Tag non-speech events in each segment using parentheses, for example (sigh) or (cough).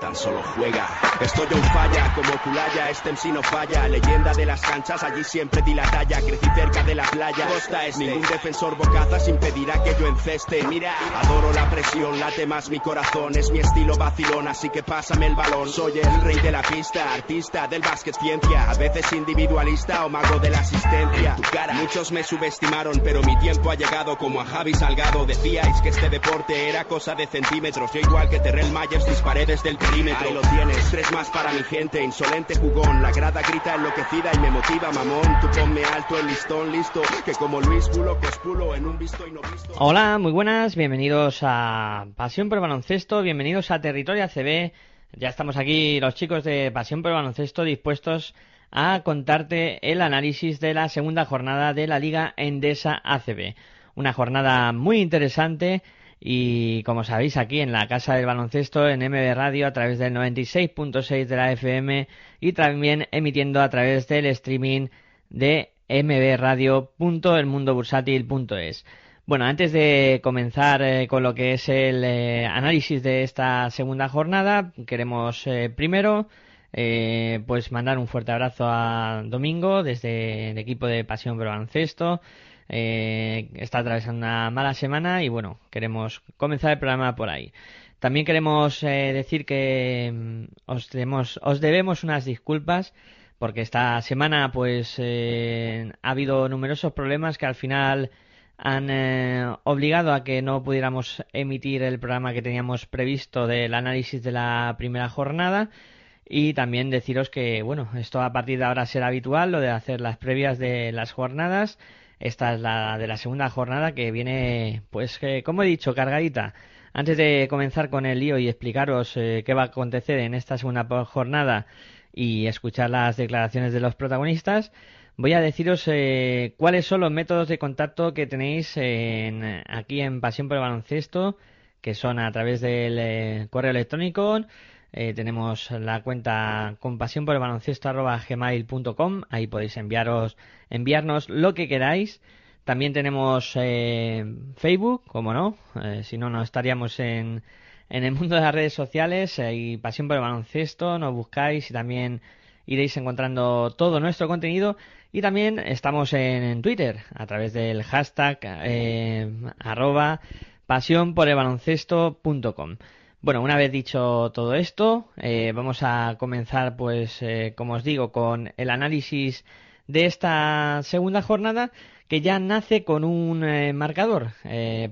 Tan solo juega. Estoy un falla, como Culaya, este MC no falla. Leyenda de las canchas, allí siempre di la talla. Crecí cerca de la playa. Costa este. Ningún defensor bocazas impedirá que yo enceste. Mira, adoro la presión, late más mi corazón. Es mi estilo vacilón, así que pásame el balón. Soy el rey de la pista, artista del básquet ciencia. A veces individualista o mago de la asistencia. Tu cara. Muchos me subestimaron, pero mi tiempo ha llegado como a Javi Salgado. Decíais que este deporte era cosa de centímetros. Yo igual que Terrell Myers disparé desde el perímetro. Ahí lo tienes, tres más para mi gente, insolente jugón. La grada grita enloquecida y me motiva, mamón. Tú ponme alto el listón, listo. Que como Luis Bulo, cospulo en un visto y no visto. Hola, muy buenas, bienvenidos a Pasión por el Baloncesto, bienvenidos a Territorio ACB. Ya estamos aquí los chicos de Pasión por el Baloncesto dispuestos a contarte el análisis de la segunda jornada de la Liga Endesa ACB. Una jornada muy interesante y como sabéis aquí en la Casa del Baloncesto en MB Radio a través del 96.6 de la FM y también emitiendo a través del streaming de mbradio.elmundobursátil.es. Bueno, antes de comenzar eh, con lo que es el eh, análisis de esta segunda jornada, queremos eh, primero pues mandar un fuerte abrazo a Domingo desde el equipo de Pasión Baloncesto. Eh, está atravesando una mala semana y bueno, queremos comenzar el programa por ahí. También queremos eh, decir que mm, os debemos, os debemos unas disculpas porque esta semana pues eh, ha habido numerosos problemas que al final han eh, obligado a que no pudiéramos emitir el programa que teníamos previsto del análisis de la primera jornada y también deciros que bueno esto a partir de ahora será habitual lo de hacer las previas de las jornadas esta es la de la segunda jornada que viene, pues, eh, como he dicho, cargadita. Antes de comenzar con el lío y explicaros eh, qué va a acontecer en esta segunda jornada y escuchar las declaraciones de los protagonistas, voy a deciros eh, cuáles son los métodos de contacto que tenéis en, aquí en Pasión por el Baloncesto, que son a través del correo electrónico, eh, tenemos la cuenta compasión por el baloncesto gmail.com. Ahí podéis enviaros, enviarnos lo que queráis. También tenemos eh, Facebook, como no. Eh, si no, no estaríamos en, en el mundo de las redes sociales. y Pasión por el baloncesto. Nos buscáis y también iréis encontrando todo nuestro contenido. Y también estamos en, Twitter a través del hashtag arroba pasión por el baloncesto.com. Bueno, una vez dicho todo esto, eh, vamos a comenzar, pues, eh, como os digo, con el análisis de esta segunda jornada que ya nace con un eh, marcador,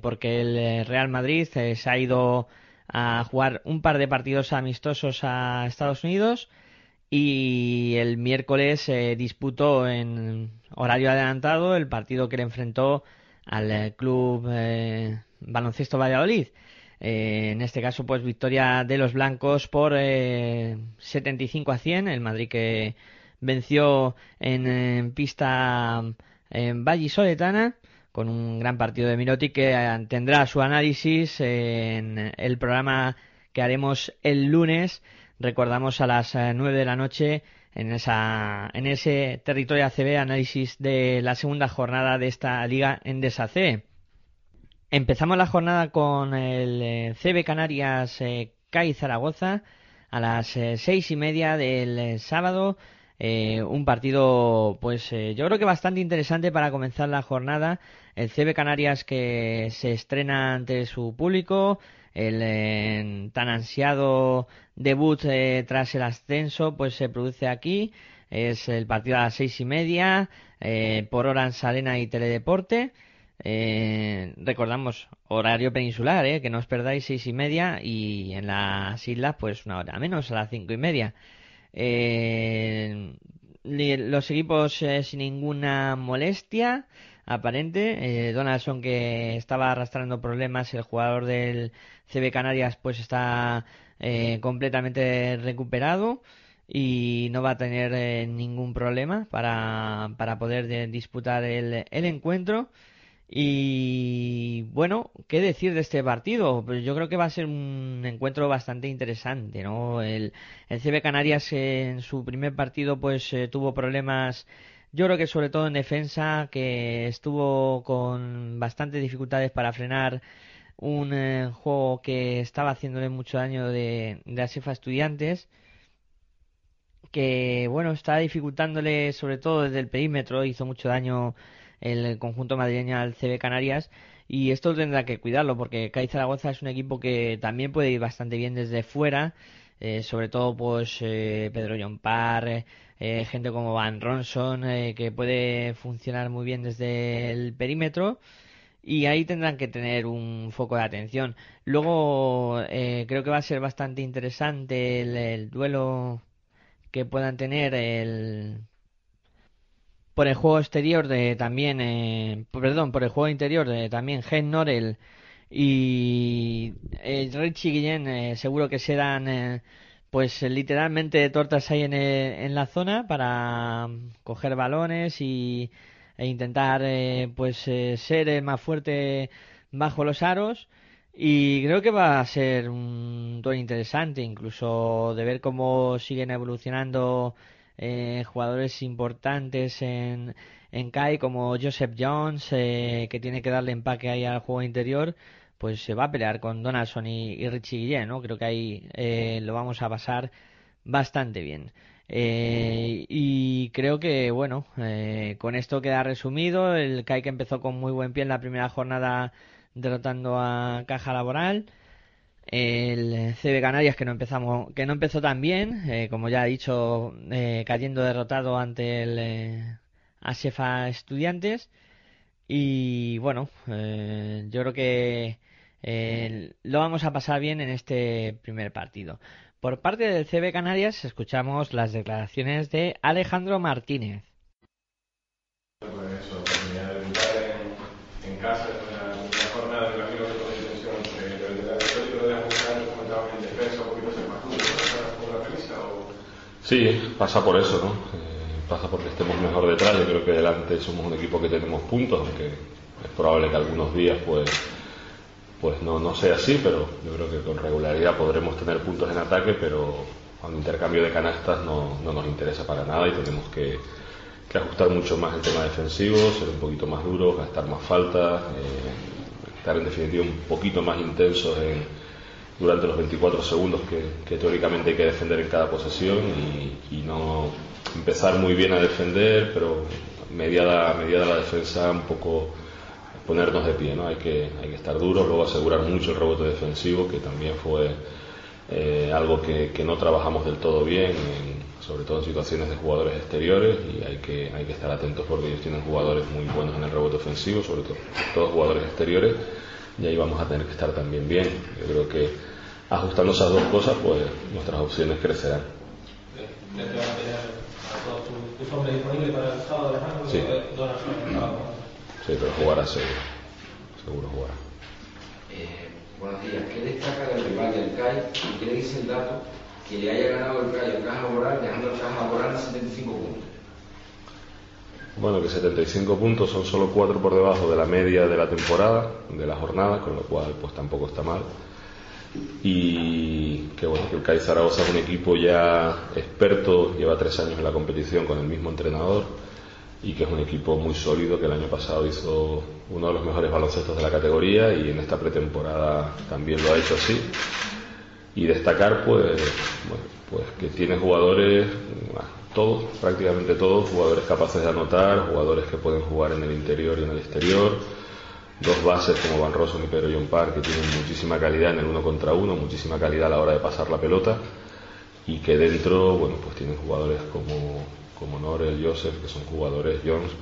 porque el Real Madrid se ha ido a jugar un par de partidos amistosos a Estados Unidos y el miércoles disputó en horario adelantado el partido que le enfrentó al club baloncesto Valladolid. Eh, en este caso, pues victoria de los blancos por 75 eh, a 100. El Madrid que venció en, pista en vallisoletana con un gran partido de Miroti que eh, tendrá su análisis en el programa que haremos el lunes. Recordamos a las 9 de la noche en, esa, en ese territorio ACB análisis de la segunda jornada de esta liga en C. Empezamos la jornada con el eh, CB Canarias eh, Zaragoza a las eh, seis y media del sábado. un partido, pues yo creo que bastante interesante para comenzar la jornada. El CB Canarias que se estrena ante su público, el tan ansiado debut tras el ascenso, pues se produce aquí. Es el partido a las seis y media por Orange Arena y Teledeporte. Eh, recordamos horario peninsular, eh, que no os perdáis seis y media y en las islas pues una hora menos, a las cinco y media. Eh, los equipos eh, sin ninguna molestia aparente. Donaldson que estaba arrastrando problemas, el jugador del CB Canarias pues está completamente recuperado. y no va a tener eh, ningún problema para, para poder disputar el, el encuentro. Y bueno, ¿qué decir de este partido? Pues yo creo que va a ser un encuentro bastante interesante, ¿no? El, el CB Canarias en su primer partido pues eh, tuvo problemas, yo creo que sobre todo en defensa, que estuvo con bastantes dificultades para frenar un eh, juego que estaba haciéndole mucho daño de, de Asefa Estudiantes que bueno está dificultándole sobre todo desde el perímetro hizo mucho daño el conjunto madrileño al CB Canarias y esto tendrá que cuidarlo porque CAI Zaragoza es un equipo que también puede ir bastante bien desde fuera eh, sobre todo pues eh, Pedro John Parr eh, gente como Van Ronson que puede funcionar muy bien desde el perímetro y ahí tendrán que tener un foco de atención. Luego creo que va a ser bastante interesante el duelo que puedan tener el por el juego exterior de también, eh, perdón, por el juego interior de también Gen Norel y el Richie Guillén, eh, seguro que serán eh, pues literalmente tortas ahí en, en la zona para coger balones y, e intentar pues ser más fuerte bajo los aros. Y creo que va a ser un todo interesante, incluso de ver cómo siguen evolucionando eh, jugadores importantes en, en CAI como Joseph Jones, eh, que tiene que darle empaque ahí al juego interior, pues se va a pelear con Donaldson y, Richie Guillén, ¿no? Creo que ahí eh, lo vamos a pasar bastante bien. y creo que, bueno, con esto queda resumido. El CAI que empezó con muy buen pie en la primera jornada derrotando a Caja Laboral el CB Canarias que no empezamos que no empezó tan bien eh, como ya he dicho eh, cayendo derrotado ante el eh, Asefa Estudiantes. Y bueno yo creo que lo vamos a pasar bien en este primer partido. Por parte del CB Canarias escuchamos las declaraciones de Alejandro Martínez. En, casa Sí, pasa por eso, ¿no? Eh, pasa porque estemos mejor detrás. Yo creo que delante somos un equipo que tenemos puntos, aunque es probable que algunos días pues pues no, no sea así, pero yo creo que con regularidad podremos tener puntos en ataque, pero con intercambio de canastas no, no nos interesa para nada y tenemos que, que, ajustar mucho más el tema defensivo, ser un poquito más duros, gastar más faltas, eh, estar en definitiva un poquito más intensos en, durante los 24 segundos que, teóricamente hay que defender en cada posesión y, no empezar muy bien a defender, pero mediada, mediada la defensa un poco ponernos de pie, ¿no? Hay que, hay que estar duros, luego asegurar mucho el rebote defensivo, que también fue eh, algo que, no trabajamos del todo bien, sobre todo en situaciones de jugadores exteriores, y hay que, hay que estar atentos porque ellos tienen jugadores muy buenos en el rebote ofensivo, sobre todo todos jugadores exteriores, y ahí vamos a tener que estar también bien. Yo creo que ajustando esas dos cosas, pues nuestras opciones crecerán. Sí. Sí, pero jugará seguro. Seguro jugará. Eh, buenos días. ¿Qué destaca del rival del CAI y qué le dice el dato que le haya ganado el CAI al Caja Laboral dejando el Caja Laboral a 75 puntos? Bueno, que 75 puntos son solo 4 por debajo de la media de la temporada, de la jornada, con lo cual pues tampoco está mal. Y que bueno, que el CAI Zaragoza es un equipo ya experto, lleva tres años en la competición con el mismo entrenador y que es un equipo muy sólido que el año pasado hizo uno de los mejores baloncestos de la categoría y en esta pretemporada también lo ha hecho así. Y destacar pues pues que tiene jugadores todos prácticamente todos jugadores capaces de anotar jugadores que pueden jugar en el interior y en el exterior dos bases como Van Rossum y Pedro John Park que tienen muchísima calidad en el uno contra uno, muchísima calidad a la hora de pasar la pelota y que dentro, bueno, pues tienen jugadores como, como Norel, Joseph, que son jugadores, Jones,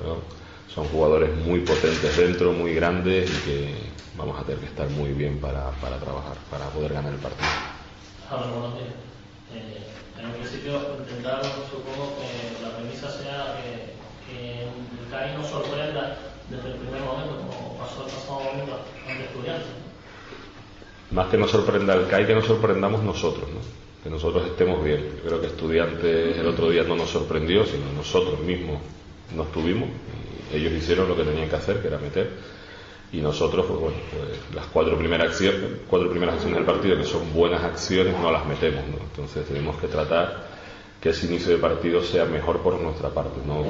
son jugadores muy potentes dentro, muy grandes y que vamos a tener que estar muy bien para, para trabajar, para poder ganar el partido. En un principio intentar, supongo que la premisa sea que, que el CAI nos sorprenda desde el primer momento, como pasó el pasado momento ante estudiantes. Más que nos sorprenda el CAI, que nos sorprendamos nosotros. ¿no? que nosotros estemos bien. Yo creo que estudiantes el otro día no nos sorprendió, sino nosotros mismos nos tuvimos y ellos hicieron lo que tenían que hacer, que era meter. Y nosotros, pues bueno, pues las cuatro primeras acciones, cuatro primeras acciones del partido, que son buenas acciones, no las metemos, ¿no? Entonces tenemos que tratar que ese inicio de partido sea mejor por nuestra parte, ¿no?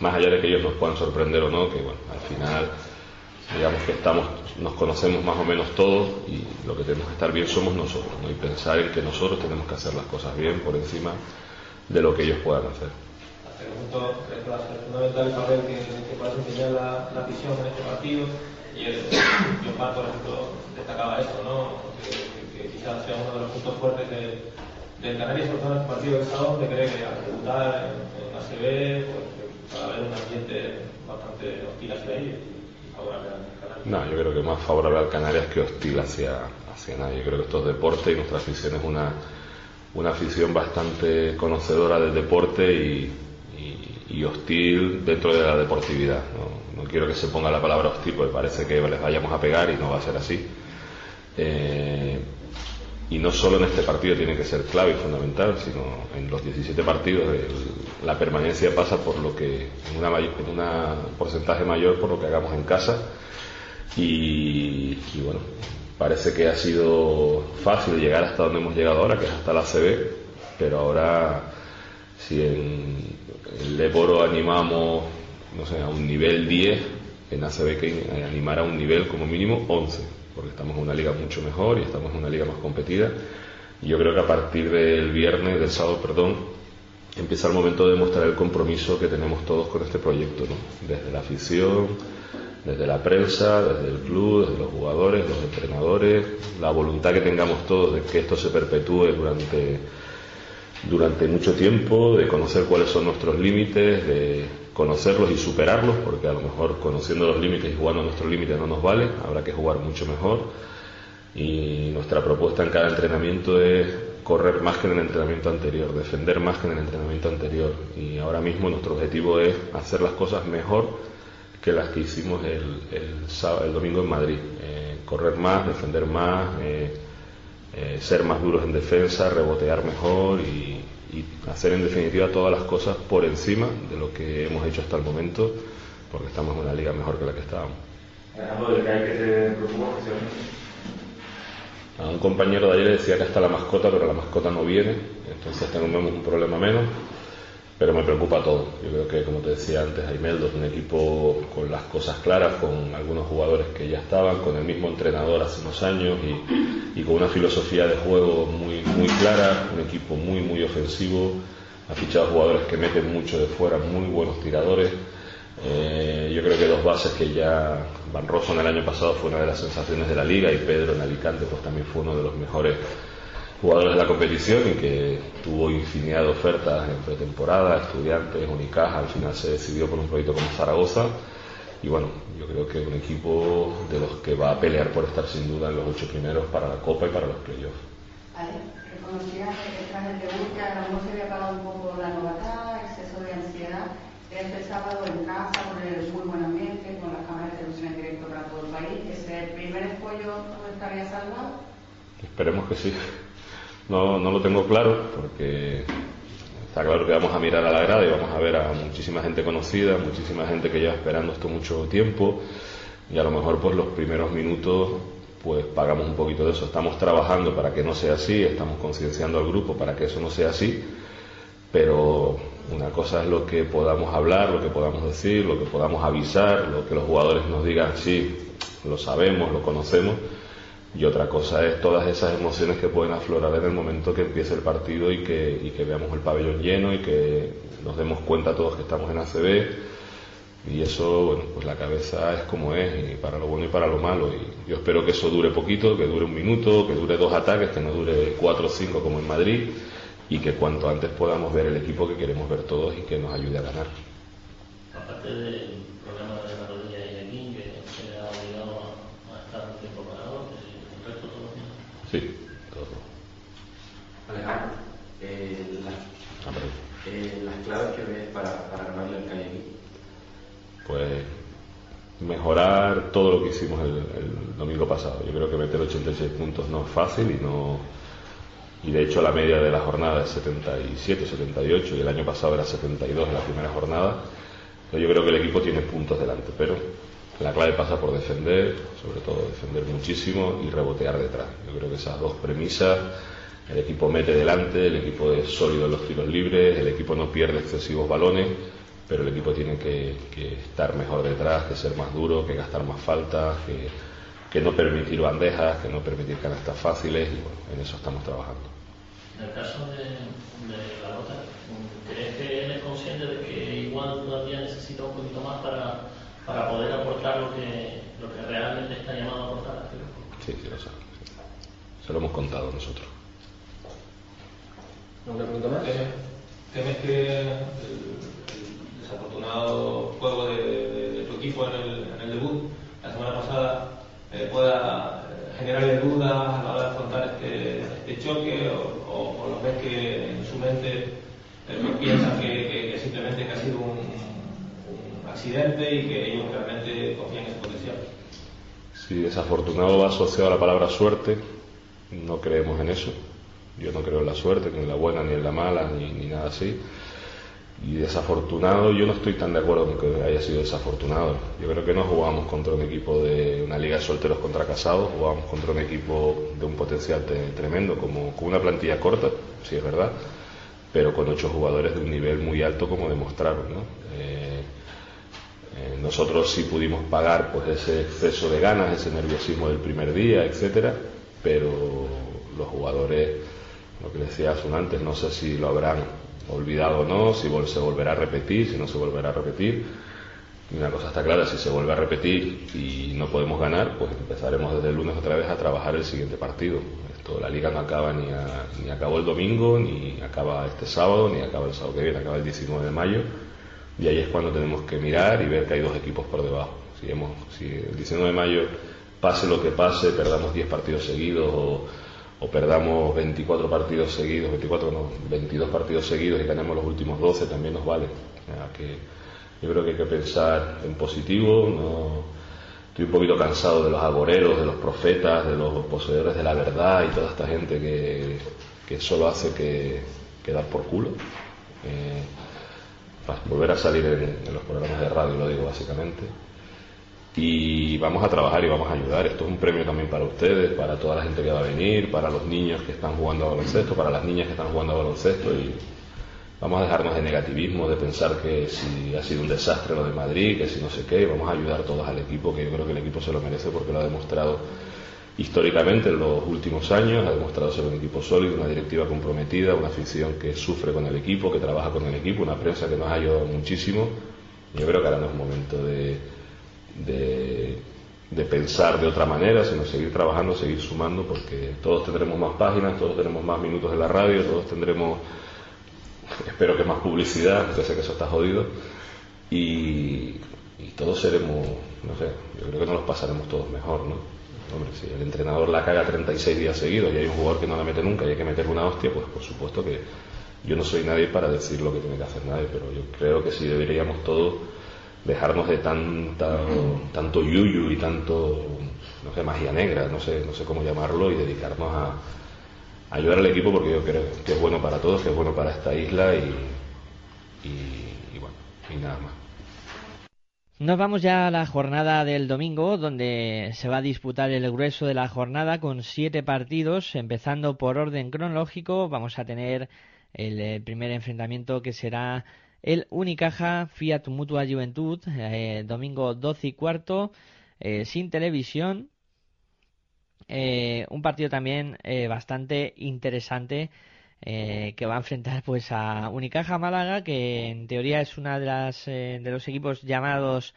más allá de que ellos nos puedan sorprender o no, que bueno, al final digamos que estamos, nos conocemos más o menos todos y lo que tenemos que estar bien somos nosotros, ¿no? y pensar en que nosotros tenemos que hacer las cosas bien por encima de lo que ellos puedan hacer. Pregunto, ¿crees que va a el papel que, que pueda desempeñar la, la afición en este partido? Y el, yo, por ejemplo, destacaba eso, ¿no? Que, que, quizás sea uno de los puntos fuertes de, del Canarias, sobre todo en este partido de sábado, donde cree que al debutar en, en ACB, pues, para haber un ambiente bastante hostil hacia ellos. No, yo creo que más favorable al Canarias que hostil hacia, hacia nadie. Yo creo que esto es deporte y nuestra afición es una, una afición bastante conocedora del deporte y, y, hostil dentro de la deportividad. ¿no? ¿no? quiero que se ponga la palabra hostil porque parece que les vayamos a pegar y no va a ser así. Eh, y no solo en este partido tiene que ser clave y fundamental, sino en los 17 partidos el, la permanencia pasa por lo que en una en un porcentaje mayor por lo que hagamos en casa y, y, bueno parece que ha sido fácil llegar hasta donde hemos llegado ahora que es hasta la CB pero ahora si en el Leporo animamos no sé a un nivel 10 en ACB que animar a un nivel como mínimo 11 porque estamos en una liga mucho mejor y estamos en una liga más competida. Y yo creo que a partir del viernes, del sábado, perdón, empieza el momento de mostrar el compromiso que tenemos todos con este proyecto, ¿no? desde la afición, desde la prensa, desde el club, desde los jugadores, los entrenadores, la voluntad que tengamos todos de que esto se perpetúe durante, durante mucho tiempo, de conocer cuáles son nuestros límites, de conocerlos y superarlos, porque a lo mejor conociendo los límites y jugando a nuestros límites no nos vale, habrá que jugar mucho mejor. Y nuestra propuesta en cada entrenamiento es correr más que en el entrenamiento anterior, defender más que en el entrenamiento anterior. Y ahora mismo nuestro objetivo es hacer las cosas mejor que las que hicimos el, el, el domingo en Madrid. Eh, correr más, defender más, eh, eh, ser más duros en defensa, rebotear mejor y, y hacer en definitiva todas las cosas por encima de lo que hemos hecho hasta el momento, porque estamos en una liga mejor que la que estábamos. A un compañero de ayer decía que está la mascota, pero la mascota no viene, entonces tenemos un problema menos, pero me preocupa todo. Yo creo que, como te decía antes, Aimeldo es un equipo con las cosas claras, con algunos jugadores que ya estaban, con el mismo entrenador hace unos años y, y con una filosofía de juego muy, muy clara, un equipo muy, muy ofensivo, ha fichado jugadores que meten mucho de fuera, muy buenos tiradores. Eh, yo creo que dos bases que ya Van Rossum el año pasado fue una de las sensaciones de la liga y Pedro en Alicante pues también fue uno de los mejores jugadores de la competición y que tuvo infinidad de ofertas en pretemporada, estudiantes, Unicaja, al final se decidió por un proyecto como Zaragoza y bueno, yo creo que es un equipo de los que va a pelear por estar sin duda en los ocho primeros para la Copa y para los playoffs. Vale, reconocías que tras el debut que a lo mejor se había apagado un poco la novatada, exceso de ansiedad, este sábado en casa, con el muy buen ambiente, con las cámaras de televisión en directo para todo el país, ¿ese primer escollo estaría salvado? Esperemos que sí. No, no lo tengo claro porque está claro que vamos a mirar a la grada y vamos a ver a muchísima gente conocida, muchísima gente que lleva esperando esto mucho tiempo. Y a lo mejor pues los primeros minutos pues pagamos un poquito de eso. Estamos trabajando para que no sea así, estamos concienciando al grupo para que eso no sea así, pero una cosa es lo que podamos hablar, lo que podamos decir, lo que podamos avisar, lo que los jugadores nos digan, sí, lo sabemos, lo conocemos, y otra cosa es todas esas emociones que pueden aflorar en el momento que empiece el partido y que, y que veamos el pabellón lleno y que nos demos cuenta todos que estamos en ACB. Y eso, bueno, pues la cabeza es como es, y para lo bueno y para lo malo. Y yo espero que eso dure poquito, que dure un minuto, que dure dos ataques, que no dure cuatro o cinco como en Madrid, y que cuanto antes podamos ver el equipo que queremos ver todos y que nos ayude a ganar. Aparte de la rodilla y de aquí, que se le ha obligado a estar un tiempo parado, ¿el resto todo bien? Sí, todo. Alejandro, eh, la, eh, las claves que ves para, para al Calle aquí. Pues mejorar todo lo que hicimos el, el, domingo pasado. Yo creo que meter 86 puntos no es fácil y no y de hecho la media de la jornada es 77, 78 y el año pasado era 72 en la primera jornada. yo creo que el equipo tiene puntos delante, pero la clave pasa por defender, sobre todo defender muchísimo y rebotear detrás. Yo creo que esas dos premisas, el equipo mete delante, el equipo es sólido en los tiros libres, el equipo no pierde excesivos balones, pero el equipo tiene que, estar mejor detrás, que ser más duro, que gastar más faltas, que, que no permitir bandejas, que no permitir canastas fáciles y bueno, en eso estamos trabajando. En el caso de, la nota, ¿crees que él es consciente de que igual todavía necesita un poquito más para, para poder aportar lo que, lo que realmente está llamado a aportar? Sí, sí, lo sabe. Se lo hemos contado nosotros. ¿Alguna pregunta más? ¿Temes que el, desafortunado juego de, tu equipo en el, en el debut la semana pasada eh, pueda generarle dudas a la hora de afrontar este, este choque o, o, los ves que en su mente eh, piensan que, simplemente que ha sido un, accidente y que ellos realmente confían en su potencial. Si desafortunado va asociado a la palabra suerte, no creemos en eso. Yo no creo en la suerte, ni en la buena, ni en la mala, ni, ni nada así. Y desafortunado, yo no estoy tan de acuerdo con que haya sido desafortunado. Yo creo que no jugamos contra un equipo de una liga de solteros contra casados, jugamos contra un equipo de un potencial tremendo, como con una plantilla corta, si es verdad, pero con ocho jugadores de un nivel muy alto como demostraron. Eh, eh, nosotros sí pudimos pagar pues ese exceso de ganas, ese nerviosismo del primer día, etcétera, pero los jugadores, lo que decía antes, no sé si lo habrán olvidado o no, si se volverá a repetir, si no se volverá a repetir. Y una cosa está clara, si se vuelve a repetir y no podemos ganar, pues empezaremos desde el lunes otra vez a trabajar el siguiente partido. Esto, la liga no acaba ni, ni acabó el domingo, ni acaba este sábado, ni acaba el sábado que viene, acaba el 19 de mayo. Y ahí es cuando tenemos que mirar y ver que hay dos equipos por debajo. Si, hemos, si el 19 de mayo pase lo que pase, perdamos 10 partidos seguidos o perdamos 24 partidos seguidos, 24 no, 22 partidos seguidos y ganemos los últimos 12 también nos vale. que yo creo que hay que pensar en positivo, no, estoy un poquito cansado de los agoreros, de los profetas, de los poseedores de la verdad y toda esta gente que, que solo hace que, que, dar por culo. Eh, para volver a salir en, en los programas de radio, lo digo básicamente y vamos a trabajar y vamos a ayudar. Esto es un premio también para ustedes, para toda la gente que va a venir, para los niños que están jugando a baloncesto, para las niñas que están jugando a baloncesto y vamos a dejarnos de negativismo, de pensar que si ha sido un desastre lo de Madrid, que si no sé qué, vamos a ayudar todos al equipo, que yo creo que el equipo se lo merece porque lo ha demostrado históricamente en los últimos años, ha demostrado ser un equipo sólido, una directiva comprometida, una afición que sufre con el equipo, que trabaja con el equipo, una prensa que nos ha ayudado muchísimo. Yo creo que ahora no es momento de de, pensar de otra manera, sino seguir trabajando, seguir sumando, porque todos tendremos más páginas, todos tenemos más minutos en la radio, todos tendremos, espero que más publicidad, yo sé que eso está jodido, y, todos seremos, no sé, yo creo que nos los pasaremos todos mejor, ¿no? Hombre, si el entrenador la caga 36 días seguidos y hay un jugador que no la mete nunca y hay que meter una hostia, pues por supuesto que yo no soy nadie para decir lo que tiene que hacer nadie, pero yo creo que sí deberíamos todos dejarnos de tanta, tanto yuyu y tanto, no sé, magia negra, no sé, no sé cómo llamarlo, y dedicarnos a, ayudar al equipo porque yo creo que es bueno para todos, que es bueno para esta isla y, y, bueno, y nada más. Nos vamos ya a la jornada del domingo, donde se va a disputar el grueso de la jornada con siete partidos, empezando por orden cronológico. Vamos a tener el eh, primer enfrentamiento que será el Unicaja Fiat Mutua Juventud, eh, domingo 12 y cuarto, eh, sin televisión. Eh, un partido también bastante interesante que va a enfrentar pues a Unicaja Málaga, que en teoría es una de las de los equipos llamados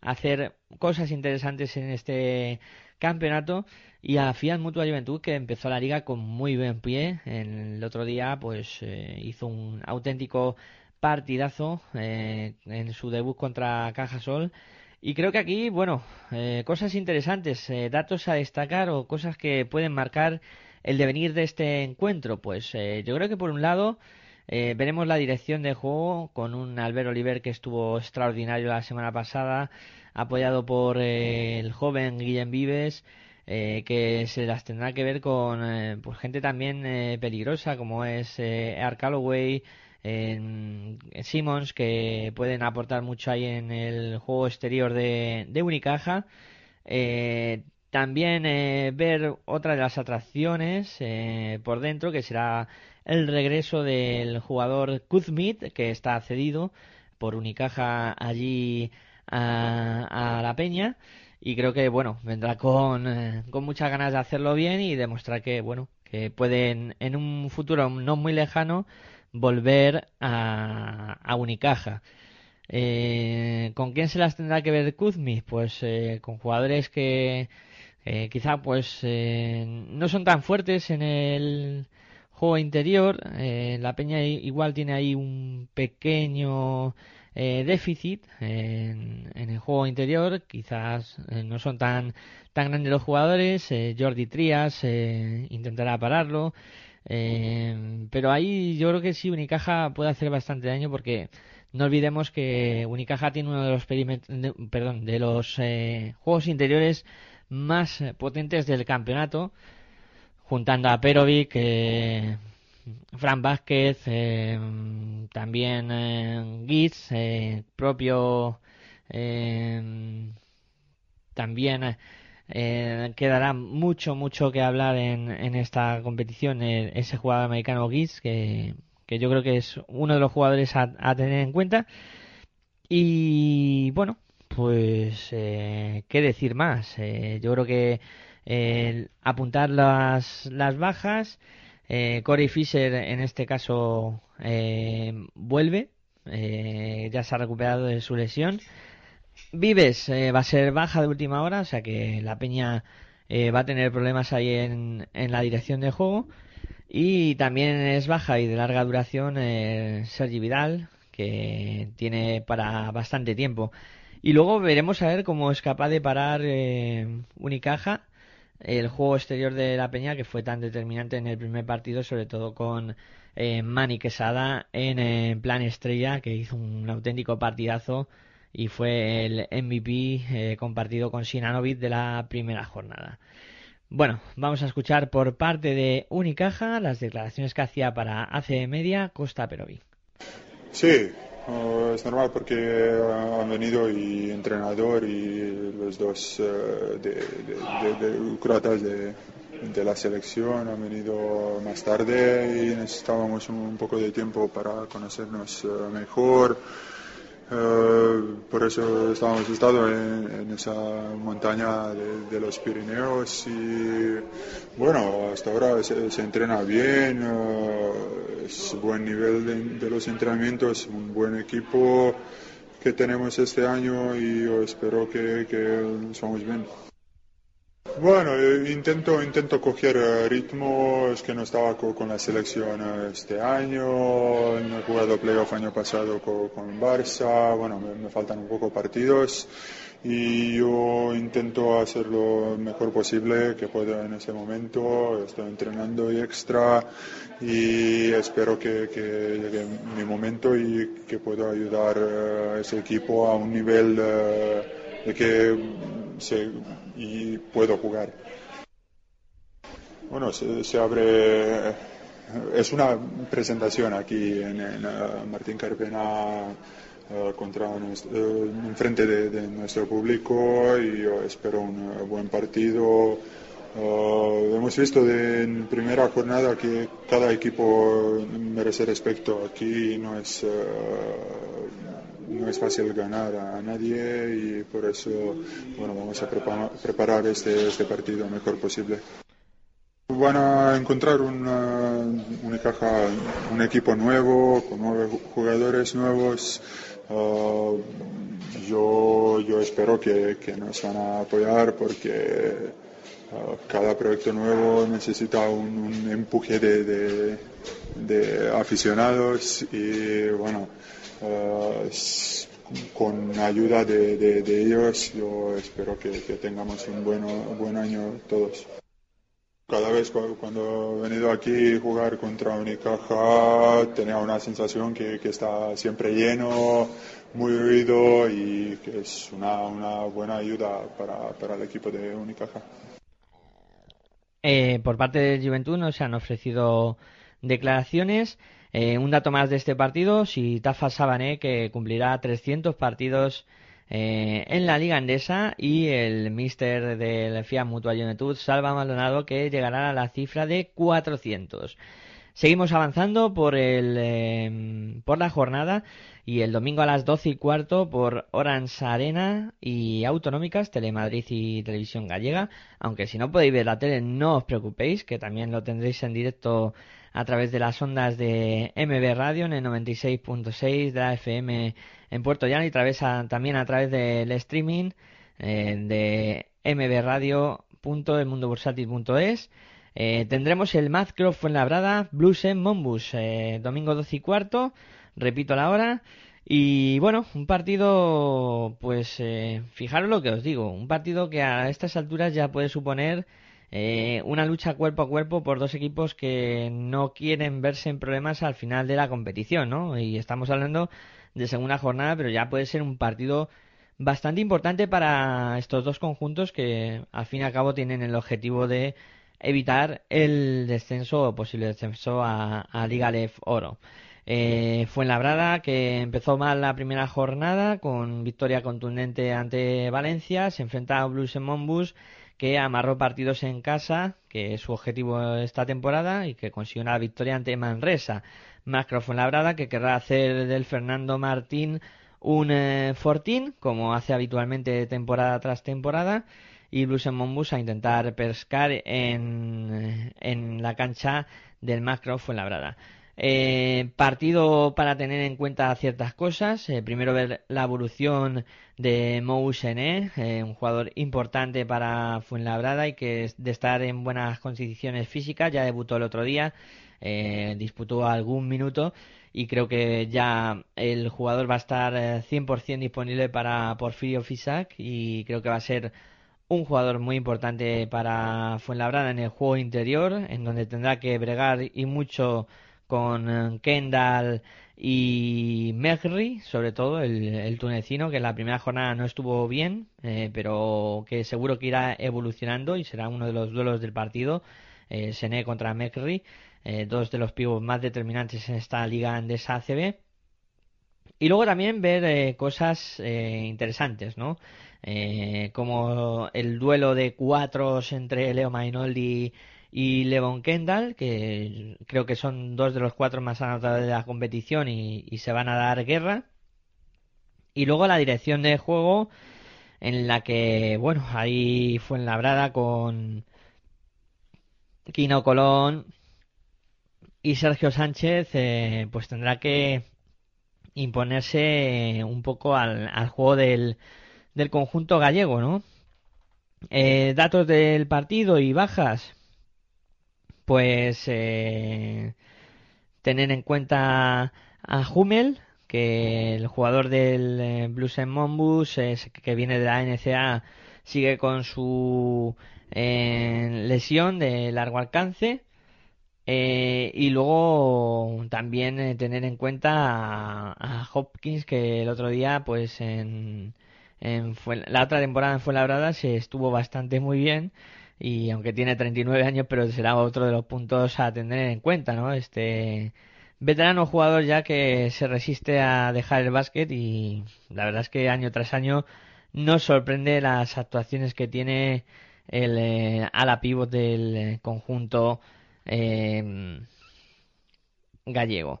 a hacer cosas interesantes en este campeonato y a Fiat Mutua Juventud que empezó la liga con muy buen pie el otro día pues hizo un auténtico partidazo eh, en su debut contra Cajasol. Y creo que aquí, bueno, eh, cosas interesantes, eh, datos a destacar o cosas que pueden marcar el devenir de este encuentro. Pues yo creo que por un lado veremos la dirección de juego con un Albert Oliver que estuvo extraordinario la semana pasada, apoyado por el joven Guillem Vives. eh, que se las tendrá que ver con eh, pues gente también peligrosa como es Art Calloway, Simmons, que pueden aportar mucho ahí en el juego exterior de, de Unicaja. También ver otra de las atracciones por dentro, que será el regreso del jugador Kuzmit, que está cedido por Unicaja allí a, la Peña y creo que bueno vendrá con, eh, con muchas ganas de hacerlo bien y demostrar que bueno que pueden en un futuro no muy lejano volver a, a Unicaja eh, ¿Con quién se las tendrá que ver Kuzmi? Pues eh, con jugadores que quizá pues no son tan fuertes en el juego interior. la Peña igual tiene ahí un pequeño eh, déficit en, el juego interior. Quizás eh, no son tan, tan grandes los jugadores. Eh, Jordi Trias intentará pararlo. pero ahí yo creo que sí, Unicaja puede hacer bastante daño porque no olvidemos que Unicaja tiene uno de los, perdón, de los juegos interiores más potentes del campeonato juntando a Perovic, Fran Vázquez, eh, también eh, Giz, eh, propio también quedará mucho, mucho que hablar en, en esta competición ese jugador americano Giz, que, que, yo creo que es uno de los jugadores a, tener en cuenta. Y bueno, pues qué decir más. yo creo que apuntar las, las bajas eh, Corey Fisher en este caso eh, vuelve, eh, ya se ha recuperado de su lesión. Vives eh, va a ser baja de última hora, o sea que la Peña va a tener problemas ahí en, en, la dirección de juego. Y también es baja y de larga duración Sergi Vidal, que tiene para bastante tiempo. Y luego veremos a ver cómo es capaz de parar Unicaja el juego exterior de la Peña que fue tan determinante en el primer partido, sobre todo con eh, Quesada en plan estrella, que hizo un auténtico partidazo y fue el MVP eh, compartido con Sinanovic de la primera jornada. Bueno, vamos a escuchar por parte de Unicaja las declaraciones que hacía para AC Media Costa Perovi. Sí, Oh, es normal porque han venido y entrenador y los dos uh, de, de, de, la selección han venido más tarde y necesitábamos un, poco de tiempo para conocernos uh, mejor. Uh, por eso estábamos estado en, esa montaña de, los Pirineos y bueno, hasta ahora se, se entrena bien es buen nivel de, los entrenamientos, un buen equipo que tenemos este año y yo espero que, que somos bien. Bueno, eh, intento, intento coger eh, ritmo, es que no estaba con la selección eh, este año, no he jugado playoff año pasado con, Barça, bueno, me, faltan un poco partidos y yo intento hacer lo mejor posible que pueda en ese momento, estoy entrenando y extra y espero que, llegue mi momento y que pueda ayudar a ese equipo a un nivel de que se, y puedo jugar. Bueno, se, abre, es una presentación aquí en, eh, Martín Carpena contra en frente de, nuestro público y yo espero un buen partido Uh, hemos visto de, en primera jornada que cada equipo merece respeto. Aquí no es, uh, no es fácil ganar a nadie y por eso bueno, vamos a preparar este, este partido lo mejor posible. Van a encontrar una, una caja, un equipo nuevo, con nueve jugadores nuevos. Uh, yo, yo espero que, que nos van a apoyar porque cada proyecto nuevo necesita un, empuje de, aficionados y bueno, con ayuda de, ellos yo espero que, tengamos un buen año todos. Cada vez cuando he venido aquí a jugar contra Unicaja tenía una sensación que, está siempre lleno, muy ruido y que es una, buena ayuda para, para el equipo de Unicaja. Eh, por parte de Juventud no se han ofrecido declaraciones. Eh, un dato más de este partido, si Tafa Sabané, que cumplirá 300 partidos eh, en la Liga Andesa, y el mister del FIA Mutua Juventud, Salva Maldonado, que llegará a la cifra de 400. Seguimos avanzando por, el, por la jornada y el domingo a las 12 y cuarto por Orange Arena y Autonómicas, Telemadrid y Televisión Gallega. Aunque si no podéis ver la tele, no os preocupéis, que también lo tendréis en directo a través de las ondas de MB Radio en el 96.6 de la FM en Puerto Llano y también a través del streaming eh, de mbradio.elmundobursátil.es. Eh, tendremos el Mazcroft Fuenlabrada Blues en Monbus, eh, domingo 12 y cuarto repito la hora. Y bueno, un partido, pues eh, fijaros lo que os digo, un partido que a estas alturas ya puede suponer eh, una lucha cuerpo a cuerpo por dos equipos que no quieren verse en problemas al final de la competición, ¿no? Y estamos hablando de segunda jornada, pero ya puede ser un partido bastante importante para estos dos conjuntos que al fin y al cabo tienen el objetivo de evitar el descenso o posible descenso a, a Liga Lef Oro. Eh, fue en Labrada que empezó mal la primera jornada con victoria contundente ante Valencia. Se enfrenta a Blues en Monbus que amarró partidos en casa, que es su objetivo esta temporada, y que consiguió una victoria ante Manresa. Macro Labrada que querrá hacer del Fernando Martín un eh, fortín, como hace habitualmente temporada tras temporada, y Blues en Monbus a intentar pescar en, en la cancha del Macro Fuenlabrada. Eh, partido para tener en cuenta ciertas cosas. Eh, primero ver la evolución de Mou eh, un jugador importante para Fuenlabrada y que de estar en buenas condiciones físicas. Ya debutó el otro día, eh, disputó algún minuto y creo que ya el jugador va a estar 100% disponible para Porfirio Fisac y creo que va a ser un jugador muy importante para Fuenlabrada en el juego interior, en donde tendrá que bregar y mucho con eh, Kendall y Megri, sobre todo el, tunecino, que en la primera jornada no estuvo bien, eh, pero que seguro que irá evolucionando y será uno de los duelos del partido. Eh, Sené contra Megri, eh, dos de los pibos más determinantes en esta liga de esa ACB. Y luego también ver cosas interesantes, ¿no? como el duelo de cuatros entre Leo Mainoldi y Levon Kendall, que creo que son dos de los cuatro más anotados de la competición y, se van a dar guerra. Y luego la dirección de juego, en la que, bueno, ahí fue enlabrada con Kino Colón y Sergio Sánchez, eh, pues tendrá que imponerse un poco al, juego del, del conjunto gallego, ¿no? Eh, datos del partido y bajas pues eh, tener en cuenta a Hummel, que el jugador del eh, Blues en Monbus, que viene de la NCA, sigue con su eh, lesión de largo alcance. y luego también tener en cuenta a, Hopkins, que el otro día, pues en, en la otra temporada en Fuenlabrada se estuvo bastante muy bien y aunque tiene 39 años, pero será otro de los puntos a tener en cuenta, ¿no? Este veterano jugador ya que se resiste a dejar el básquet y la verdad es que año tras año nos sorprende las actuaciones que tiene el eh, ala pívot del conjunto eh, gallego.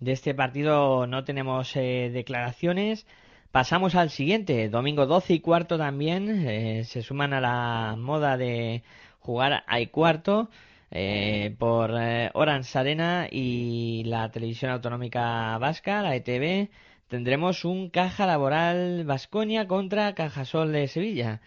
De este partido no tenemos eh, declaraciones. Pasamos al siguiente, domingo 12 y cuarto también, eh, se suman a la moda de jugar a cuarto eh, por eh, Orange Arena y la televisión autonómica vasca, la ETV. Tendremos un Caja Laboral Vasconia contra Cajasol de Sevilla.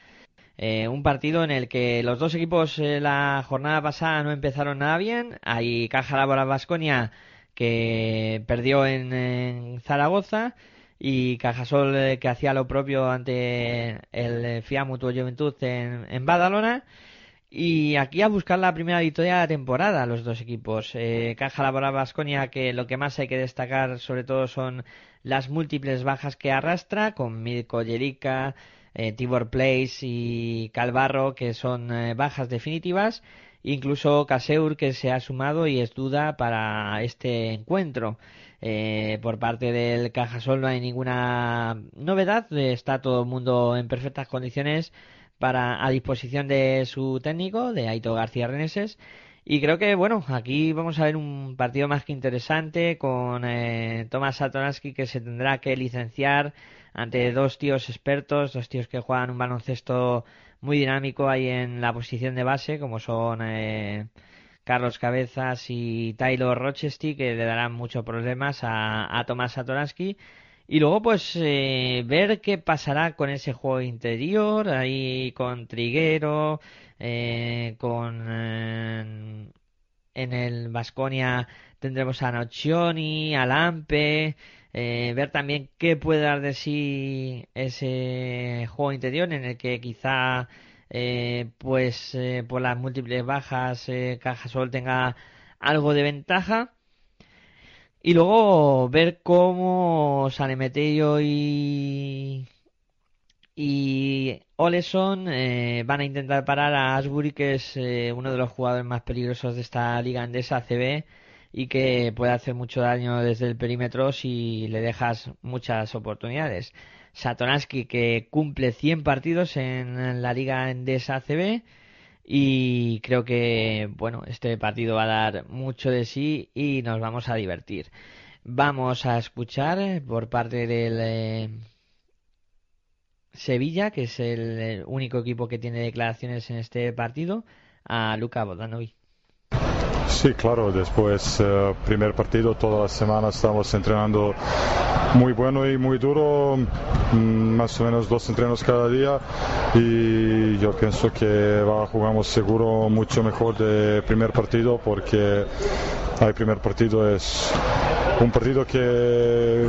un partido en el que los dos equipos la jornada pasada no empezaron nada bien. Hay Caja Laboral Vasconia que perdió en Zaragoza y Cajasol eh, que hacía lo propio ante el eh, FIA Mutuo Juventud en, Badalona. Y aquí a buscar la primera victoria de la temporada, los dos equipos. Eh, Caja Laboral Vasconia, que lo que más hay que destacar sobre todo son las múltiples bajas que arrastra, con Mirko Jerica, Tibor Place y Calvarro, que son bajas definitivas. incluso Caseur que se ha sumado y es duda para este encuentro. Eh, por parte del Cajasol no hay ninguna novedad, está todo el mundo en perfectas condiciones para a disposición de su técnico, de Aito García Reneses. Y creo que, bueno, aquí vamos a ver un partido más que interesante con eh, Tomás Satoransky que se tendrá que licenciar ante dos tíos expertos, dos tíos que juegan un baloncesto muy dinámico ahí en la posición de base, como son eh, Carlos Cabezas y Taylor Rochester, que le darán muchos problemas a, Tomás Satoransky. Y luego, pues, eh, ver qué pasará con ese juego interior, ahí con Triguero, eh, con. en el Vasconia tendremos a Nocioni, a Lampe. Eh, ver también qué puede dar de sí ese juego interior en el que quizá eh, pues eh, por las múltiples bajas Cajasol tenga algo de ventaja y luego ver cómo San y y Oleson van a intentar parar a Asbury que es uno de los jugadores más peligrosos de esta liga andesa CB y que puede hacer mucho daño desde el perímetro si le dejas muchas oportunidades. Satoransky que cumple 100 partidos en la liga Endesa ACB y creo que bueno, este partido va a dar mucho de sí y nos vamos a divertir. Vamos a escuchar por parte del eh, Sevilla, que es el, único equipo que tiene declaraciones en este partido, a Luca Bodanovic. Sí, claro, después, eh, primer partido, toda la semana estamos entrenando muy bueno y muy duro, mm, más o menos dos entrenos cada día y yo pienso que jugamos seguro mucho mejor de primer partido porque el primer partido es un partido que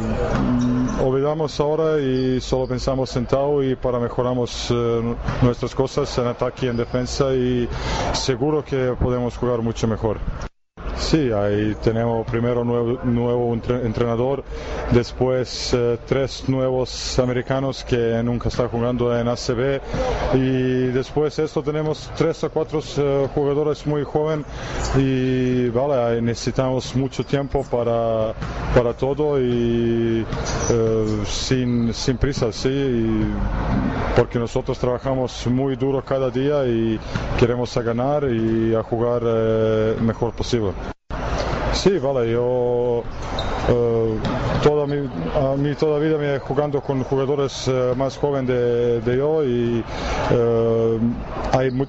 olvidamos ahora y solo pensamos sentado y para mejoramos eh, nuestras cosas en ataque y en defensa y seguro que podemos jugar mucho mejor. Sí, ahí tenemos primero nuevo, nuevo entrenador, después eh, tres nuevos americanos que nunca están jugando en ACB y después esto tenemos tres o cuatro eh, jugadores muy jóvenes y vale, necesitamos mucho tiempo para, para todo y eh, sin, sin prisa, sí, porque nosotros trabajamos muy duro cada día y queremos ganar y a jugar mejor posible. Sí, vale, yo eh, toda mi, toda vida me he jugando con jugadores eh, más jóvenes de, yo y eh,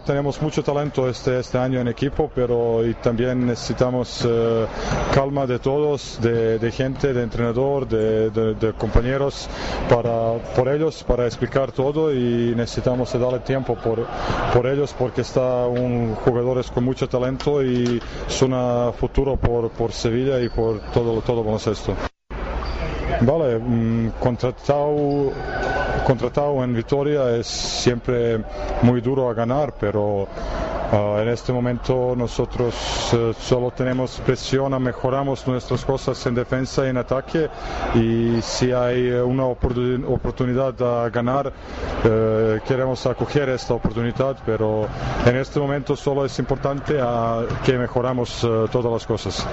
tenemos mucho talento este, este año en equipo, pero también necesitamos calma de todos, de, gente, de entrenador, de, compañeros para, por ellos, para explicar todo y necesitamos darle tiempo por, por ellos porque está un jugadores con mucho talento y a futuro por, por Sevilla y por todo, todo baloncesto. Vale, mm, contratado, contratado en Vitoria es siempre muy duro a ganar, pero ah, en este momento nosotros eh, solo tenemos presión, mejoramos nuestras cosas en defensa y en ataque y si hay una oportunidad a ganar eh, queremos acoger esta oportunidad, pero en este momento solo es importante ah, que mejoramos eh, todas las cosas.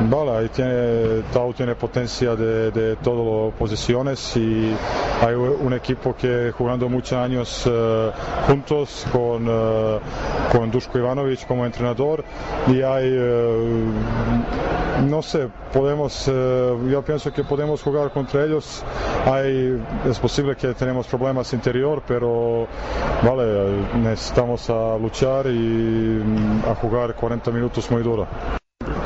Vale, ahí tiene, Tau tiene potencia de, todas las posiciones y hay un equipo que jugando muchos años eh, juntos con, uh, con Duško Ivanović como entrenador y hay, eh, no sé, podemos, yo pienso que podemos jugar contra ellos. Hay, es posible que tenemos problemas interior, pero vale, necesitamos a luchar y mm, a jugar 40 minutos muy duro.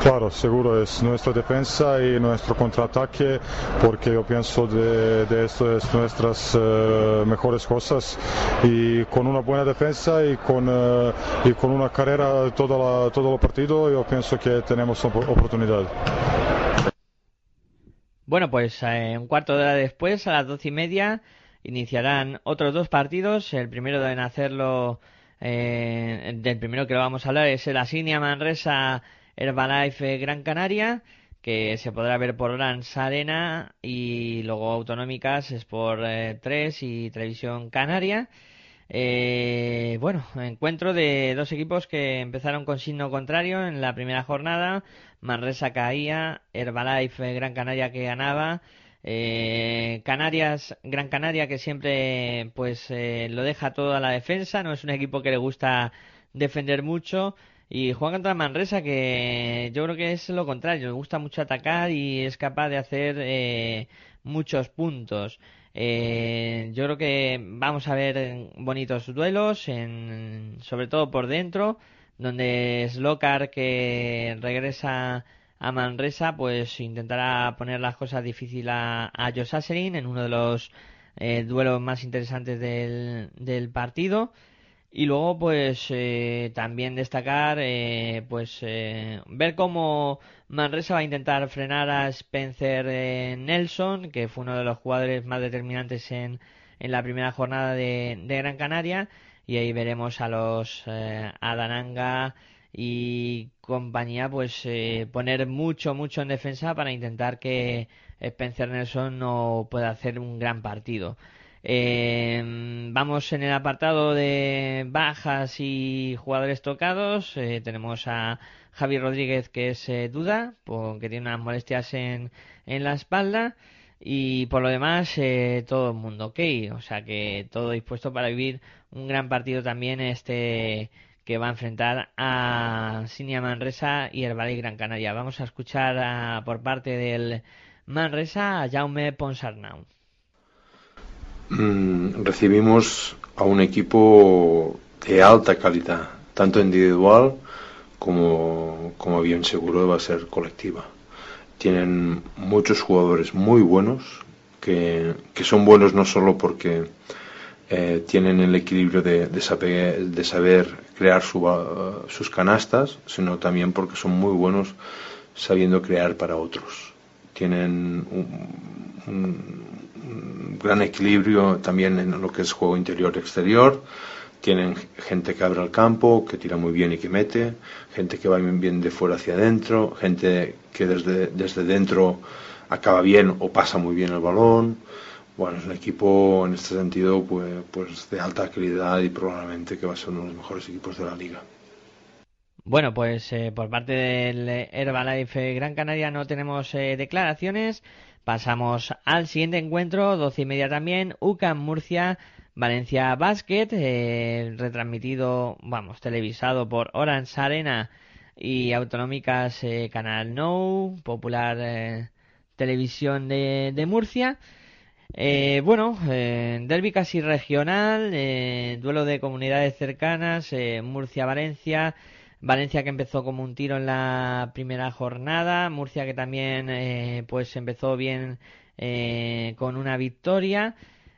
Claro, seguro es nuestra defensa y nuestro contraataque, porque yo pienso de, de esto es nuestras eh, mejores cosas y con una buena defensa y con, eh, y con una carrera todo, todo el partido, yo pienso que tenemos oportunidad. Bueno, pues eh, un cuarto de hora después, a las doce y media, iniciarán otros dos partidos. El primero deben hacerlo, del primero que lo vamos a hablar es el Asinia Manresa Herbalife Gran Canaria, que se podrá ver por Gran Arena y luego autonómicas es por 3 eh, y Televisión Canaria. Eh, bueno, encuentro de dos equipos que empezaron con signo contrario en la primera jornada. Manresa caía, Herbalife Gran Canaria que ganaba. Eh, Canarias, Gran Canaria que siempre pues eh, lo deja todo a la defensa, no es un equipo que le gusta defender mucho y juega contra Manresa que yo creo que es lo contrario, le gusta mucho atacar y es capaz de hacer eh, muchos puntos. Eh, yo creo que vamos a ver bonitos duelos, en, sobre todo por dentro, donde Slokar que regresa a Manresa, pues intentará poner las cosas difíciles a, a en uno de los eh, duelos más interesantes del, del partido. Y luego, pues, eh, también destacar, eh, pues, eh, ver cómo Manresa va a intentar frenar a Spencer Nelson, que fue uno de los jugadores más determinantes en, en la primera jornada de, de Gran Canaria. Y ahí veremos a los Adananga y compañía, pues, poner mucho, mucho en defensa para intentar que Spencer Nelson no pueda hacer un gran partido. Eh, vamos en el apartado de bajas y jugadores tocados. Eh, tenemos a Javi Rodríguez, que es eh, duda, porque tiene unas molestias en, en la espalda. Y por lo demás, eh, todo el mundo ok. O sea que todo dispuesto para vivir un gran partido también este que va a enfrentar a Sinia Manresa y el Valle Gran Canaria. Vamos a escuchar por parte del Manresa a Jaume Ponsarnau. Mm, recibimos a un equipo de alta calidad, tanto individual como, como bien seguro va a ser colectiva. Tienen muchos jugadores muy buenos, que, son buenos no solo porque eh, tienen el equilibrio de, de, saber, de saber, crear sus canastas, sino también porque son muy buenos sabiendo crear para otros. Tienen un gran equilibrio también en lo que es juego interior-exterior. Tienen gente que abre el campo, que tira muy bien y que mete, gente que va bien de fuera hacia adentro, gente que desde, desde dentro acaba bien o pasa muy bien el balón. Bueno, es un equipo en este sentido pues, pues de alta calidad y probablemente que va a ser uno de los mejores equipos de la liga. Bueno, pues eh, por parte del Herbalife Gran Canaria no tenemos eh, declaraciones. Pasamos al siguiente encuentro, doce y media también, UCAM Murcia, Valencia Basket, eh, retransmitido, vamos, televisado por Orange Arena y Autonómicas eh, Canal No, popular eh, televisión de, de Murcia. bueno, derby casi regional, duelo de comunidades cercanas, Murcia-Valencia, Valencia que empezó como un tiro en la primera jornada, Murcia que también eh, pues empezó bien eh, con una victoria.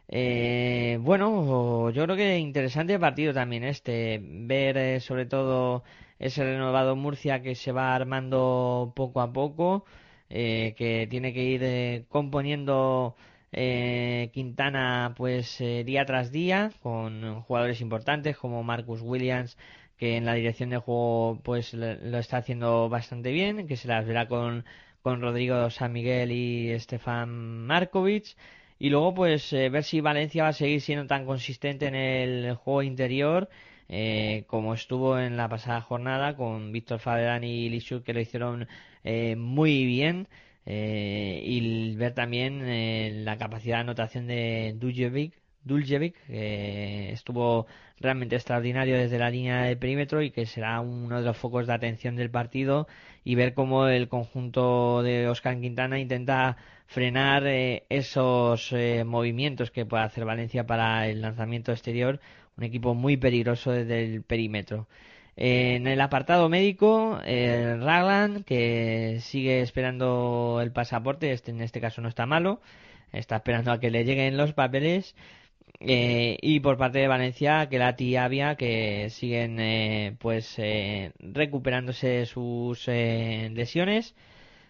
Eh, bueno, yo creo que interesante partido también este, ver sobre todo ese renovado Murcia que se va armando poco a poco, que tiene que ir componiendo Quintana pues día tras día con jugadores importantes como Marcus Williams, que en la dirección de juego pues lo está haciendo bastante bien, que se las verá con, con Rodrigo San Miguel y Stefan Markovic. Y luego pues eh, ver si Valencia va a seguir siendo tan consistente en el juego interior eh, como estuvo en la pasada jornada con Víctor Faberán y Lichuk que lo hicieron eh, muy bien. y ver también la capacidad de anotación de Dujevic Duljevic, que estuvo realmente extraordinario desde la línea de perímetro y que será uno de los focos de atención del partido y ver cómo el conjunto de Oscar Quintana intenta frenar eh, esos eh, movimientos que puede hacer Valencia para el lanzamiento exterior, un equipo muy peligroso desde el perímetro. En el apartado médico, el Raglan, que sigue esperando el pasaporte, este en este caso no está malo, está esperando a que le lleguen los papeles eh, y por parte de Valencia, que la tía que siguen eh, pues eh, recuperándose sus lesiones.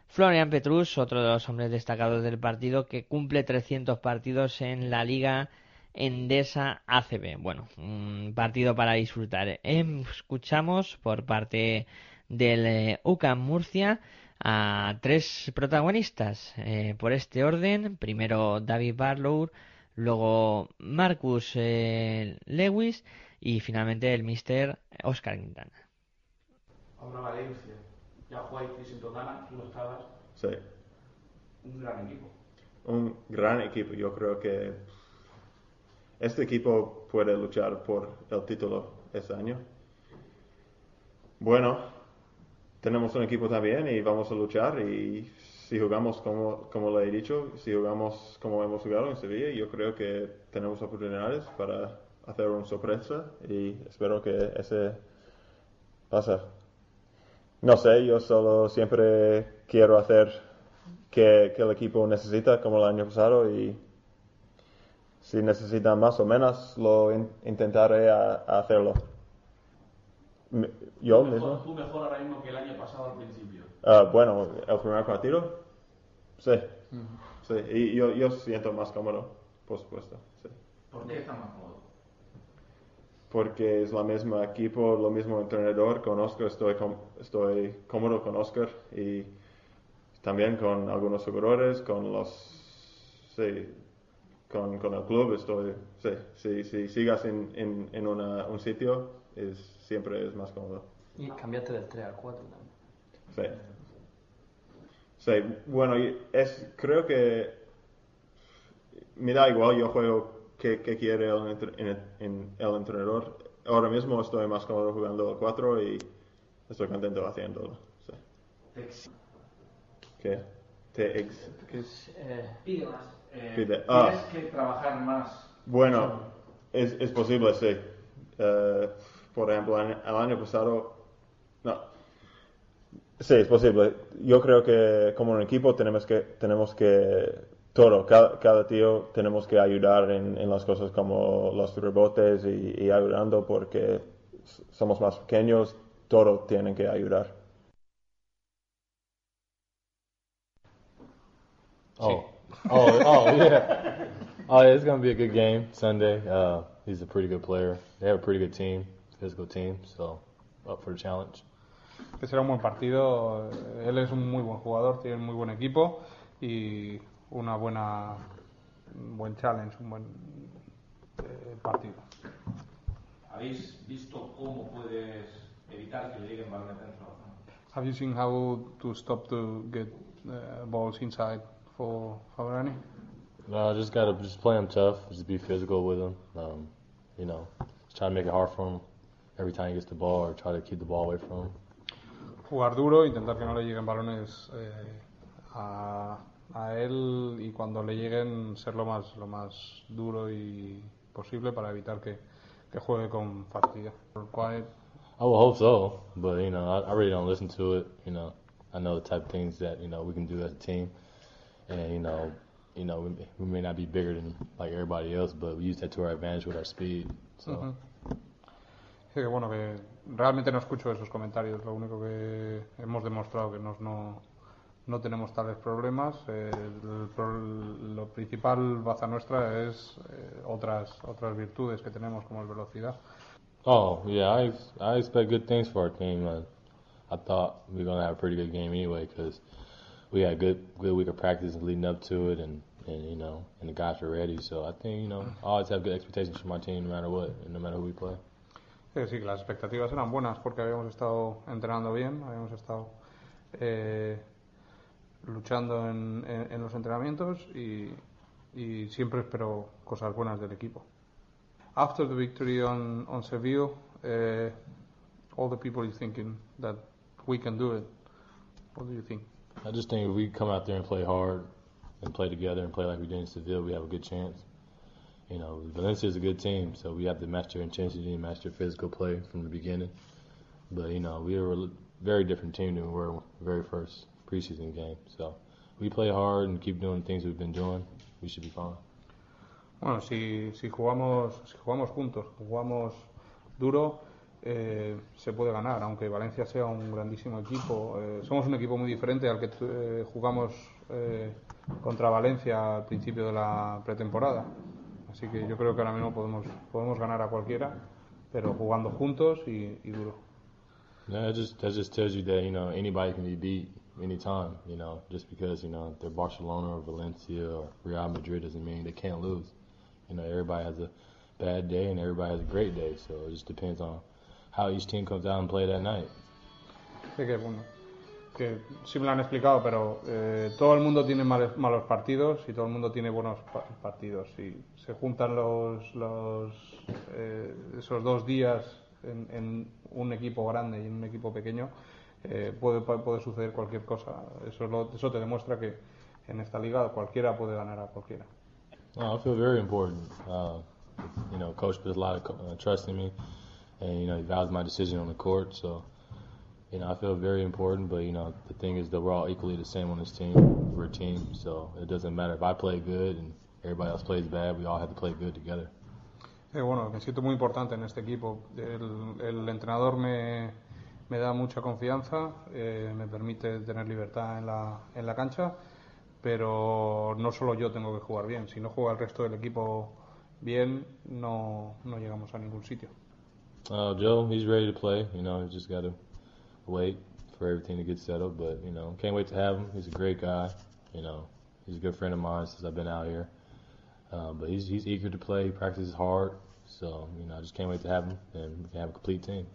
Florian Petrus, otro de los hombres destacados del partido, que cumple 300 partidos en la Liga Endesa ACB. Bueno, un partido para disfrutar. Escuchamos por parte del UCAM Murcia a tres protagonistas por este orden. Primero David Barlow, luego Marcus eh, Lewis y finalmente el Mister Oscar Quintana. Ahora Valencia, ya jugáis sin Totana, tú no estabas. Sí. Un gran equipo. Un gran equipo, yo creo que este equipo puede luchar por el título este año. Bueno, tenemos un equipo también y vamos a luchar y si jugamos como, como le he dicho, si jugamos como hemos jugado en Sevilla, yo creo que tenemos oportunidades para hacer una sorpresa y espero que ese pase. No sé, yo solo siempre quiero hacer que, que el equipo necesita como el año pasado y si necesitan más o menos, lo intentaré a, hacerlo. yo ¿Tú mismo. Mejor, ¿Tú mejor ahora mismo que el año pasado al principio? Uh, bueno, el primer partido, sí. sí. Y yo, yo siento más cómodo, por supuesto. Sí. ¿Por qué está más cómodo? Porque es la misma equipo, lo mismo entrenador. Con Oscar estoy, estoy cómodo con Oscar y también con algunos jugadores, con los... Sí, con, con el club estoy, sí, si, si sigas en, en, en una, un sitio es, siempre es más cómodo. Y cambiaste del 3 al 4 también. Sí. Sí, bueno, es, creo que me da igual, yo juego que, que quiere el, en, el entrenador. Ahora mismo estoy más cómodo jugando el 4 y estoy contento haciéndolo. Sí. ¿Qué? TX. ¿Qué es? Eh, pide más. Eh, tienes ah. que trabajar más. Bueno, es, es posible, sí. Uh, por ejemplo, el año pasado, no. Sí, es posible. Yo creo que como un equipo tenemos que, tenemos que todo, cada, cada tío tenemos que ayudar en, en, las cosas como los rebotes y, y ayudando porque somos más pequeños, todos tienen que ayudar. Oh, oh, oh, yeah. Oh, yeah, it's gonna be a good game Sunday. Uh, he's a pretty good player. They have a pretty good team, physical team, so up for the challenge. Que será un buen partido. Él es un muy buen jugador, tiene un muy buen equipo y una buena, un buen challenge, un buen eh, partido. ¿Habéis visto cómo puedes evitar que le lleguen balones dentro? Have you seen how to stop to get uh, balls inside for Fabrani? No, I just gotta just play him tough, just be physical with him. Um, you know, just try to make it hard for him every time he gets the ball, or try to keep the ball away from him. Jugar duro, intentar que no le lleguen balones eh, a, a él y cuando le lleguen ser lo más lo más duro y posible para evitar que, que juegue con facilidad. Quiet. I will hope so, but you know, I, I really don't listen to it. You know, I know the type of things that you know we can do as a team. and you know, you know, we, we, may not be bigger than like everybody else, but we use that to our advantage with our speed. So. Uh -huh. Sí, bueno, que realmente no escucho esos comentarios. Lo único que hemos demostrado que nos, no, no tenemos tales problemas. Lo principal baza nuestra es eh, otras otras virtudes que tenemos como el velocidad. Oh yeah, I I expect good things for our team. Uh, I thought we were gonna have a pretty good game anyway because we had good good week of practice leading up to it, and and you know, and the guys were ready. So I think you know, I always have good expectations for my team, no matter what, and no matter who we play. Sí, sí, las expectativas eran buenas porque habíamos estado entrenando bien, habíamos estado eh, luchando en, en, en, los entrenamientos y, y siempre espero cosas buenas del equipo. After the victory on, on Seville, uh, all the people are thinking that we can do it. What do you think? I just think if we come out there and play hard and play together and play like we did in Seville, we have a good chance. You know, Valencia is a good team, so we have to match their intensity and match their physical play from the beginning. But you know, we were a very different team than we were very first preseason game. So we play hard and keep doing the things we've been doing. We should be fine. Bueno, si, si jugamos si jugamos juntos, jugamos duro, eh, se puede ganar, aunque Valencia sea un grandísimo equipo. Eh, somos un equipo muy diferente al que eh, jugamos eh, contra Valencia al principio de la pretemporada. Así que yo creo que ahora mismo podemos, podemos ganar a cualquiera, pero jugando juntos y, y duro. Yeah, that just that just tells you that you know anybody can be beat anytime. You know, just because you know they're Barcelona or Valencia or Real Madrid doesn't mean they can't lose. You know, everybody has a bad day and everybody has a great day, so it just depends on how each team comes out and play that night. Que bueno, que sí me lo han explicado, pero eh, todo el mundo tiene males- malos partidos y todo el mundo tiene buenos pa- partidos. Si se juntan los, los eh, esos dos días en, en un equipo grande y en un equipo pequeño, eh, puede, puede suceder cualquier cosa. Eso, es lo- eso te demuestra que en esta liga cualquiera puede ganar a cualquiera. No, I feel very important. Uh, you know, coach puts a lot of uh, trust in me, and you know he values my decision on the court. So, you know, I feel very important. But you know, the thing is that we're all equally the same on this team. We're a team, so it doesn't matter if I play good and everybody else plays bad. We all have to play good together. Eh, bueno, me siento muy importante en este equipo. El, el entrenador me, me da mucha confianza, eh, me permite tener libertad en la, en la cancha, pero no solo yo tengo que jugar bien. Si no juega el resto del equipo bien, no, no llegamos a ningún sitio. Uh, Joe, he's ready to play. You know, he's just got to wait for everything to get settled. But you know, can't wait to have him. He's a great guy. You know, he's a good friend of mine since I've been out here. Uh, but he's he's eager to play. He practices hard. So you know, I just can't wait to have him and we can have a complete team.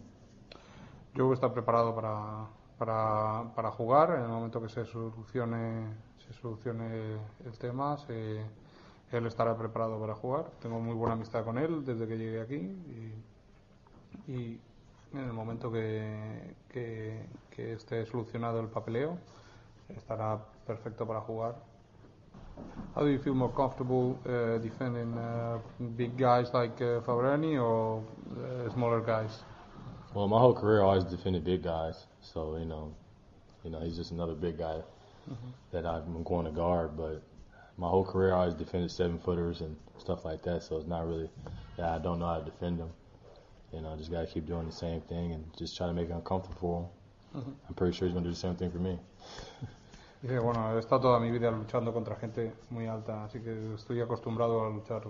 Joe está preparado para, para, para jugar en el momento que se solucione, se solucione el tema. se- él estará preparado para jugar. Tengo muy buena amistad con él desde que llegué aquí y, y en el momento que, que, que esté solucionado el papeleo estará perfecto para jugar. How do you feel more comfortable uh, defending uh, big guys like uh, Fabrani or uh, smaller guys? Well, my whole career I always defended big guys. So you know, you know, he's just another big guy Mhm. that I'm going to guard. But my whole career I always defended seven footers and stuff like that. So it's not really that I don't know how to defend them. You know, just got to keep doing the same thing and just try to make it uncomfortable for him. Mhm. I'm pretty sure he's going to do the same thing for me. (laughs) Dice, bueno, he estado toda mi vida luchando contra gente muy alta, así que estoy acostumbrado a luchar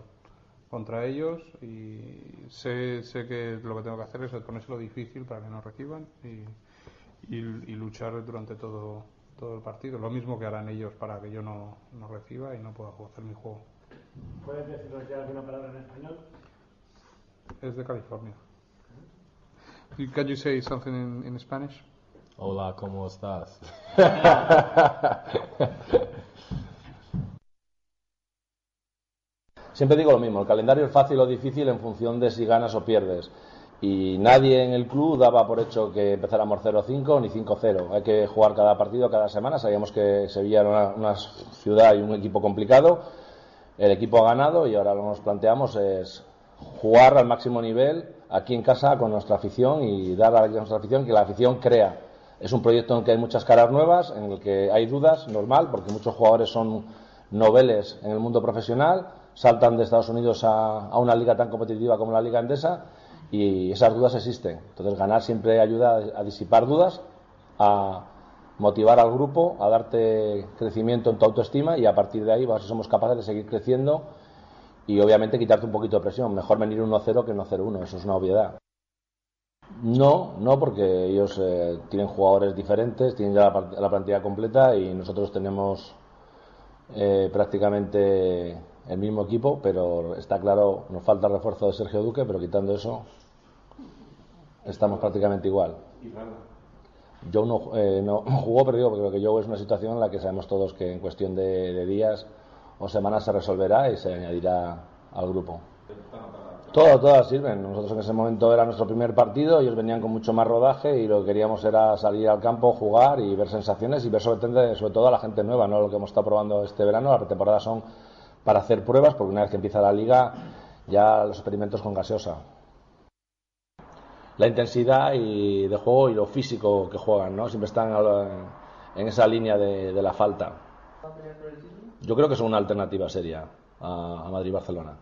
contra ellos y sé, sé que lo que tengo que hacer es ponérselo difícil para que no reciban y, y, y luchar durante todo, todo el partido. Lo mismo que harán ellos para que yo no, no reciba y no pueda hacer mi juego. ¿Puedes decirnos ya alguna palabra en español? Es de California. Can you say something in, in Spanish? Hola, ¿cómo estás? Siempre digo lo mismo, el calendario es fácil o difícil en función de si ganas o pierdes. Y nadie en el club daba por hecho que empezáramos 0-5 ni 5-0. Hay que jugar cada partido cada semana. Sabíamos que Sevilla era una, una ciudad y un equipo complicado. El equipo ha ganado y ahora lo que nos planteamos es jugar al máximo nivel aquí en casa con nuestra afición y dar a nuestra afición que la afición crea. Es un proyecto en el que hay muchas caras nuevas, en el que hay dudas, normal, porque muchos jugadores son noveles en el mundo profesional, saltan de Estados Unidos a, a una liga tan competitiva como la Liga Endesa y esas dudas existen. Entonces ganar siempre ayuda a, a disipar dudas, a motivar al grupo, a darte crecimiento en tu autoestima y a partir de ahí ver si somos capaces de seguir creciendo y obviamente quitarte un poquito de presión. Mejor venir 1-0 que no 0-1, eso es una obviedad. No, no, porque ellos eh, tienen jugadores diferentes, tienen ya la, la plantilla completa y nosotros tenemos eh, prácticamente el mismo equipo, pero está claro, nos falta el refuerzo de Sergio Duque, pero quitando eso, estamos prácticamente igual. Joe no, eh, no (laughs) jugó, pero digo, porque Joe es una situación en la que sabemos todos que en cuestión de, de días o semanas se resolverá y se añadirá al grupo. Todas, todas sirven. Nosotros en ese momento era nuestro primer partido, ellos venían con mucho más rodaje y lo que queríamos era salir al campo, jugar y ver sensaciones y ver sobre, sobre todo a la gente nueva, no lo que hemos estado probando este verano. Las pretemporadas son para hacer pruebas, porque una vez que empieza la liga, ya los experimentos con gaseosa. La intensidad y de juego y lo físico que juegan, ¿no? Siempre están en esa línea de, de la falta. Yo creo que son una alternativa seria a, a Madrid-Barcelona.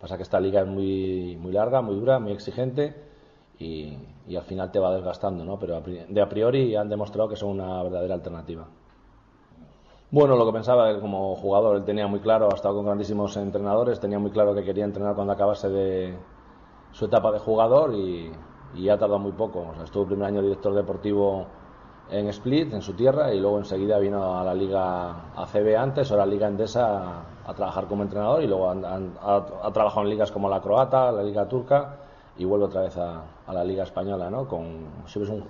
Pasa que esta liga es muy, muy larga, muy dura, muy exigente y, y al final te va desgastando, ¿no? Pero a de a priori han demostrado que son una verdadera alternativa. Bueno, lo que pensaba él como jugador, él tenía muy claro, ha estado con grandísimos entrenadores, tenía muy claro que quería entrenar cuando acabase de su etapa de jugador y, y ha tardado muy poco. O sea, estuvo el primer año director deportivo en Split, en su tierra, y luego enseguida vino a la Liga ACB antes, ahora Liga Endesa a, trabajar como entrenador y luego ha, trabajado en ligas como la croata, la Liga turca y vuelve otra vez a, la Liga española, ¿no? Con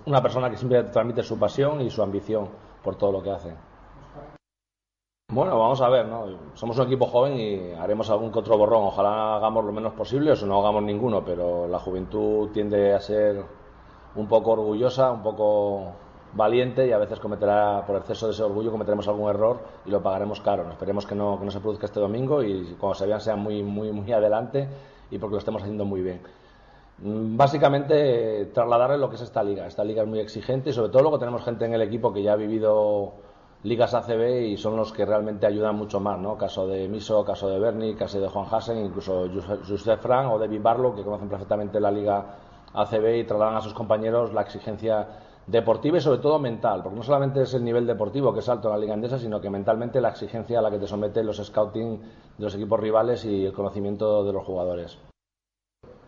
una persona que siempre transmite su pasión y su ambición por todo lo que hace. Bueno, vamos a ver, ¿no? Somos un equipo joven y haremos algún otro borrón. Ojalá hagamos lo menos posible o no hagamos ninguno, pero la juventud tiende a ser un poco orgullosa, un poco valiente y a veces cometerá, por exceso de ese orgullo, cometeremos algún error y lo pagaremos caro. Esperemos que no, que no se produzca este domingo y cuando se vean sean muy, muy, muy adelante y porque lo estemos haciendo muy bien. Mm, básicamente, trasladarle lo que es esta liga. Esta liga es muy exigente y sobre todo luego tenemos gente en el equipo que ya ha vivido ligas ACB y son los que realmente ayudan mucho más, ¿no? Caso de Miso, caso de Bernie, caso de Juan Hassen, incluso Joseph Frank o David Barlow, que conocen perfectamente la liga ACB y trasladan a sus compañeros la exigencia deportiva y sobre todo mental, porque no solamente es el nivel deportivo que es alto en la liga andesa, sino que mentalmente la exigencia a la que te someten los scouting de los equipos rivales y el conocimiento de los jugadores.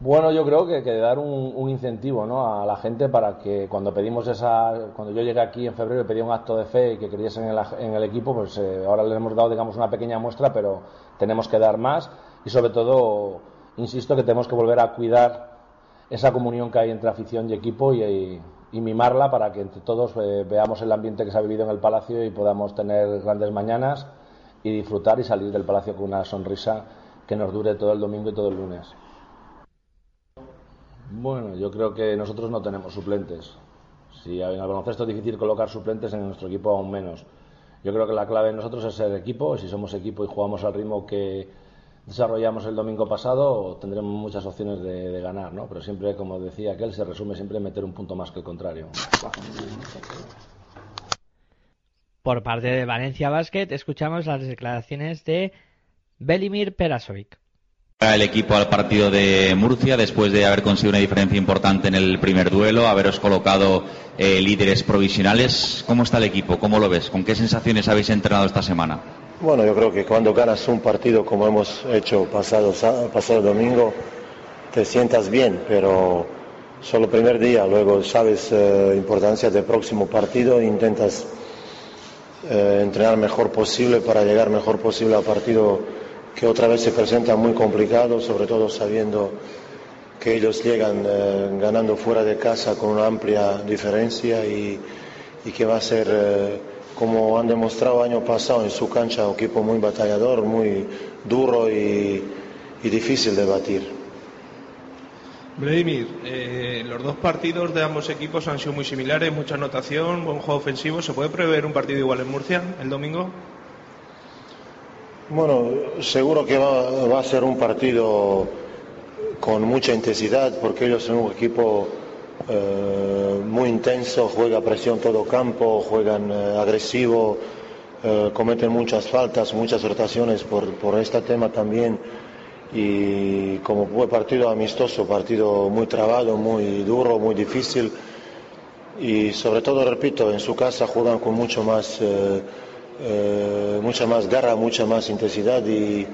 Bueno, yo creo que, que dar un, incentivo ¿no? a la gente para que cuando pedimos esa, cuando yo llegué aquí en febrero y pedí un acto de fe y que creyesen en, en el equipo, pues eh, ahora les hemos dado digamos una pequeña muestra, pero tenemos que dar más y sobre todo, insisto que tenemos que volver a cuidar esa comunión que hay entre afición y equipo y, mimarla para que entre todos eh, veamos el ambiente que se ha vivido en el Palacio y podamos tener grandes mañanas y disfrutar y salir del Palacio con una sonrisa que nos dure todo el domingo y todo el lunes. Bueno, yo creo que nosotros no tenemos suplentes. Si en el baloncesto es difícil colocar suplentes, en nuestro equipo aún menos. Yo creo que la clave de nosotros es ser equipo. Si somos equipo y jugamos al ritmo que, desarrollamos el domingo pasado, tendremos muchas opciones de, ganar, ¿no? Pero siempre, como decía aquel, se resume siempre en meter un punto más que el contrario. Por parte de Valencia Basket, escuchamos las declaraciones de Belimir Perasovic. El equipo al partido de Murcia después de haber conseguido una diferencia importante en el primer duelo, haberos colocado eh, líderes provisionales. ¿Cómo está el equipo? ¿Cómo lo ves? ¿Con qué sensaciones habéis entrenado esta semana? Bueno, yo creo que cuando ganas un partido como hemos hecho pasado, pasado domingo, te sientas bien, pero solo primer día, luego sabes eh, importancia del próximo partido intentas eh, entrenar mejor posible para llegar mejor posible al partido que otra vez se presenta muy complicado, sobre todo sabiendo que ellos llegan eh, ganando fuera de casa con una amplia diferencia y, y que va a ser como han demostrado año pasado en su cancha, un equipo muy batallador, muy duro y, difícil de batir. Vladimir, eh, los dos partidos de ambos equipos han sido muy similares, mucha anotación, buen juego ofensivo. ¿Se puede prever un partido igual en Murcia el domingo? Bueno, seguro que va, va a ser un partido con mucha intensidad porque ellos son un equipo eh, muy intenso, juega presión todo campo, juegan eh, agresivo, eh, cometen muchas faltas, muchas rotaciones por, por este tema también. Y como fue partido amistoso, partido muy trabado, muy duro, muy difícil. Y sobre todo, repito, en su casa juegan con mucho más, mucha más garra, mucha más intensidad y,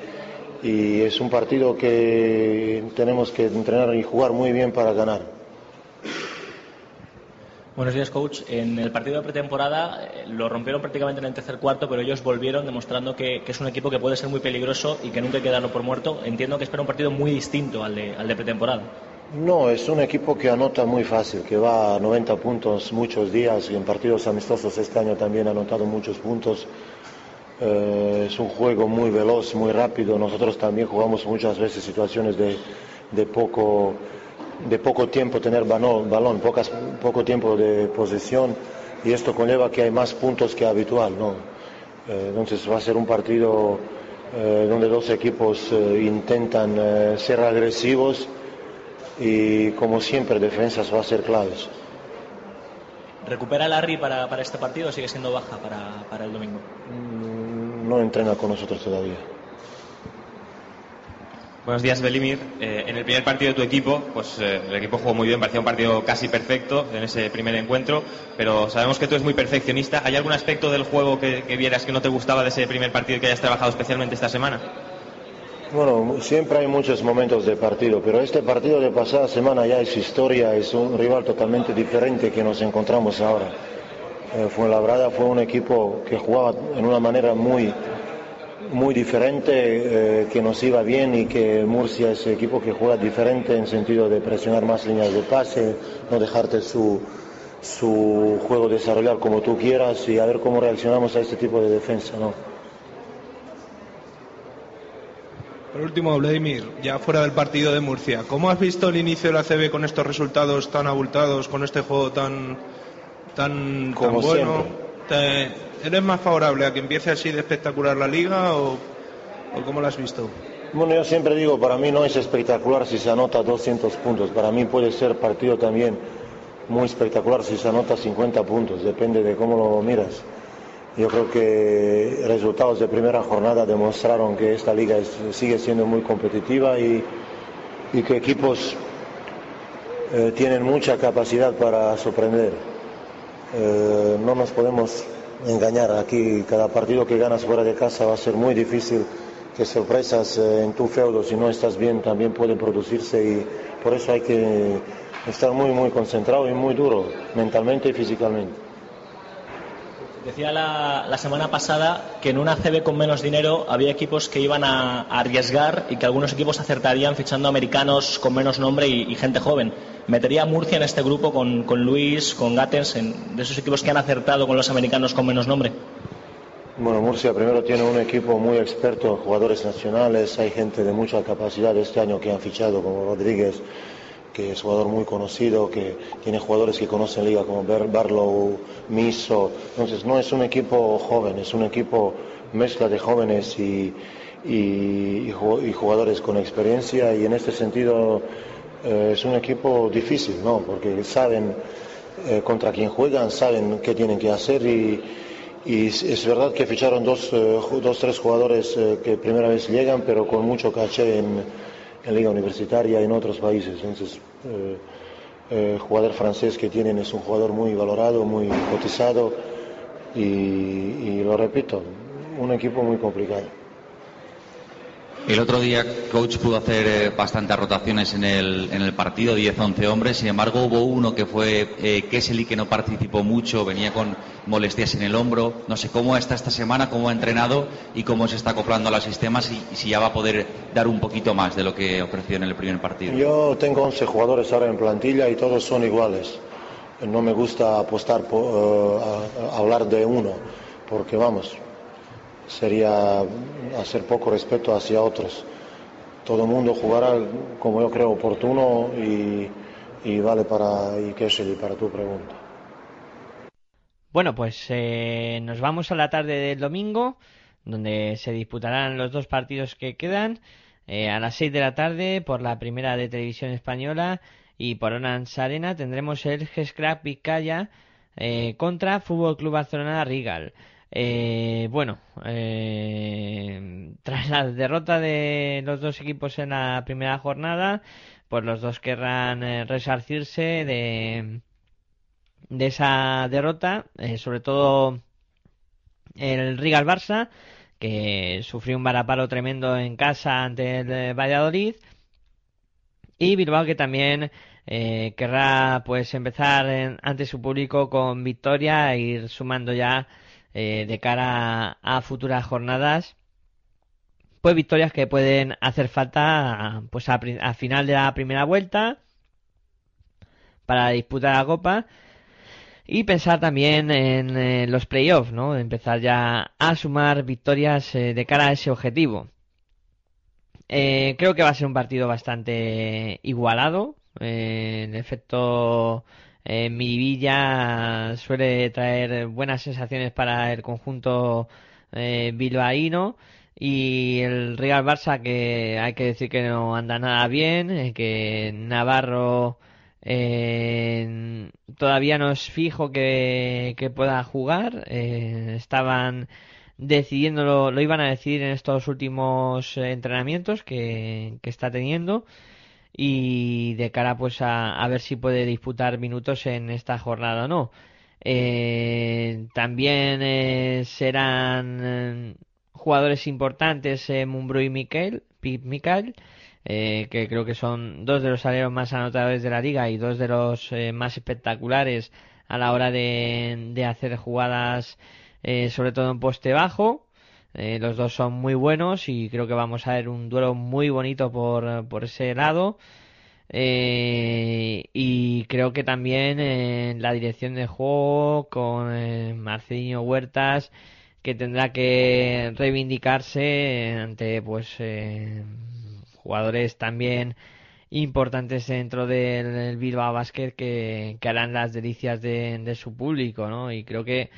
y es un partido que tenemos que entrenar y jugar muy bien para ganar. Buenos días, coach. En el partido de pretemporada eh, lo rompieron prácticamente en el tercer cuarto, pero ellos volvieron demostrando que, es un equipo que puede ser muy peligroso y que nunca hay que darlo por muerto. Entiendo que espera un partido muy distinto al de, pretemporada. No, es un equipo que anota muy fácil, que va a 90 puntos muchos días y en partidos amistosos este año también ha anotado muchos puntos. Eh, es un juego muy veloz, muy rápido. Nosotros también jugamos muchas veces situaciones de poco de poco tiempo tener balón, balón pocas, poco tiempo de posesión y esto conlleva que hay más puntos que habitual. ¿no? Eh, entonces va a ser un partido eh, donde dos equipos eh, intentan ser agresivos y como siempre defensas va a ser claves. ¿Recupera Larry para, para este partido o sigue siendo baja para, para el domingo? Mm, no entrena con nosotros todavía. Buenos días, Belimir. Eh, en el primer partido de tu equipo, pues eh, el equipo jugó muy bien, parecía un partido casi perfecto en ese primer encuentro, pero sabemos que tú eres muy perfeccionista. ¿Hay algún aspecto del juego que, vieras que no te gustaba de ese primer partido que hayas trabajado especialmente esta semana? Bueno, siempre hay muchos momentos de partido, pero este partido de pasada semana ya es historia, es un rival totalmente diferente que nos encontramos ahora. Eh, Fuenlabrada fue un equipo que jugaba en una manera muy, muy diferente, eh, que nos iba bien y que Murcia es equipo que juega diferente en sentido de presionar más líneas de pase, no dejarte su, su juego desarrollar como tú quieras y a ver cómo reaccionamos a este tipo de defensa. ¿no? Por último, Vladimir, ya fuera del partido de Murcia, ¿cómo has visto el inicio de la CB con estos resultados tan abultados, con este juego tan, tan, tan Como bueno? ¿Te- ¿Eres más favorable a que empiece así de espectacular la liga o, cómo lo has visto? Bueno, yo siempre digo, para mí no es espectacular si se anota 200 puntos, para mí puede ser partido también muy espectacular si se anota 50 puntos, depende de cómo lo miras. Yo creo que resultados de primera jornada demostraron que esta liga sigue siendo muy competitiva y, y que equipos eh, tienen mucha capacidad para sorprender. Eh, no nos podemos engañar aquí, cada partido que ganas fuera de casa va a ser muy difícil que sorpresas eh, en tu feudo, si no estás bien, también pueden producirse y por eso hay que estar muy, muy concentrado y muy duro, mentalmente y físicamente. Decía la, semana pasada que en una CB con menos dinero había equipos que iban a, arriesgar y que algunos equipos acertarían fichando americanos con menos nombre y, gente joven. ¿Metería Murcia en este grupo con, Luis, con Gatens, en- de esos equipos que han acertado con los americanos con menos nombre? Bueno, Murcia primero tiene un equipo muy experto jugadores nacionales, hay gente de mucha capacidad este año que han fichado como Rodríguez, que es jugador muy conocido, que tiene jugadores que conocen liga como Barlow, Miso. Entonces no es un equipo joven, es un equipo mezcla de jóvenes y, y- y ju- y jugadores con experiencia y en este sentido eh, es un equipo difícil, ¿no? Porque saben eh, contra quién juegan, saben qué tienen que hacer y, y es, verdad que ficharon dos, eh, dos tres jugadores eh, que primera vez llegan, pero con mucho caché en, en liga universitaria y en otros países. Entonces, eh, eh, jugador francés que tienen es un jugador muy valorado, muy cotizado y, y lo repito, un equipo muy complicado. El otro día, coach pudo hacer eh, bastantes rotaciones en el, en el partido, 10-11 hombres. Sin embargo, hubo uno que fue eh, Kessely, que no participó mucho, venía con molestias en el hombro. No sé cómo está esta semana, cómo ha entrenado y cómo se está acoplando a los sistemas y, si ya va a poder dar un poquito más de lo que ofreció en el primer partido. Yo tengo 11 jugadores ahora en plantilla y todos son iguales. No me gusta apostar por, eh, a hablar de uno, porque vamos, sería hacer poco respeto hacia otros. Todo el mundo jugará como yo creo oportuno y, y vale para y Kesely, para tu pregunta. Bueno, pues eh, nos vamos a la tarde del domingo, donde se disputarán los dos partidos que quedan. Eh, a las 6 de la tarde, por la primera de televisión española y por Orange Arena, tendremos el Gescrap Vizcaya eh, contra Fútbol Club Barcelona Rigal. Eh, bueno, eh, tras la derrota de los dos equipos en la primera jornada, pues los dos querrán eh, resarcirse de, esa derrota, eh, sobre todo el Rigal Barça, que sufrió un varapalo tremendo en casa ante el eh, Valladolid, y Bilbao que también eh, querrá pues empezar en- ante su público con victoria e ir sumando ya eh, de cara a, futuras jornadas pues victorias que pueden hacer falta pues a, a final de la primera vuelta para disputar la copa y pensar también en los playoffs, ¿no? Empezar ya a sumar victorias eh, de cara a ese objetivo. Eh, creo que va a ser un partido bastante igualado. Eh, en efecto, eh, Miribilla suele traer buenas sensaciones para el conjunto eh, bilbaíno. Y el Real Barça, que hay que decir que no anda nada bien, eh, que Navarro eh, todavía no es fijo que, pueda jugar. eh, estaban decidiéndolo, lo iban a decidir en estos últimos eh, entrenamientos que está teniendo y de cara pues a, a ver si puede disputar minutos en esta jornada o no. Eh, también eh, serán eh, jugadores importantes eh, y Miquel, Pip Miquel, eh, que creo que son dos de los aleros más anotadores de la liga y dos de los eh, más espectaculares a la hora de, de hacer jugadas, sobre todo en poste bajo. Eh, los dos son muy buenos y creo que vamos a ver un duelo muy bonito por, por ese lado. Eh, y creo que también en la dirección de juego con eh, Marcelino Huertas que tendrá que reivindicarse ante pues eh, jugadores también importantes dentro del Bilbao Basket que, que harán las delicias de, de, su público, ¿no? Y creo que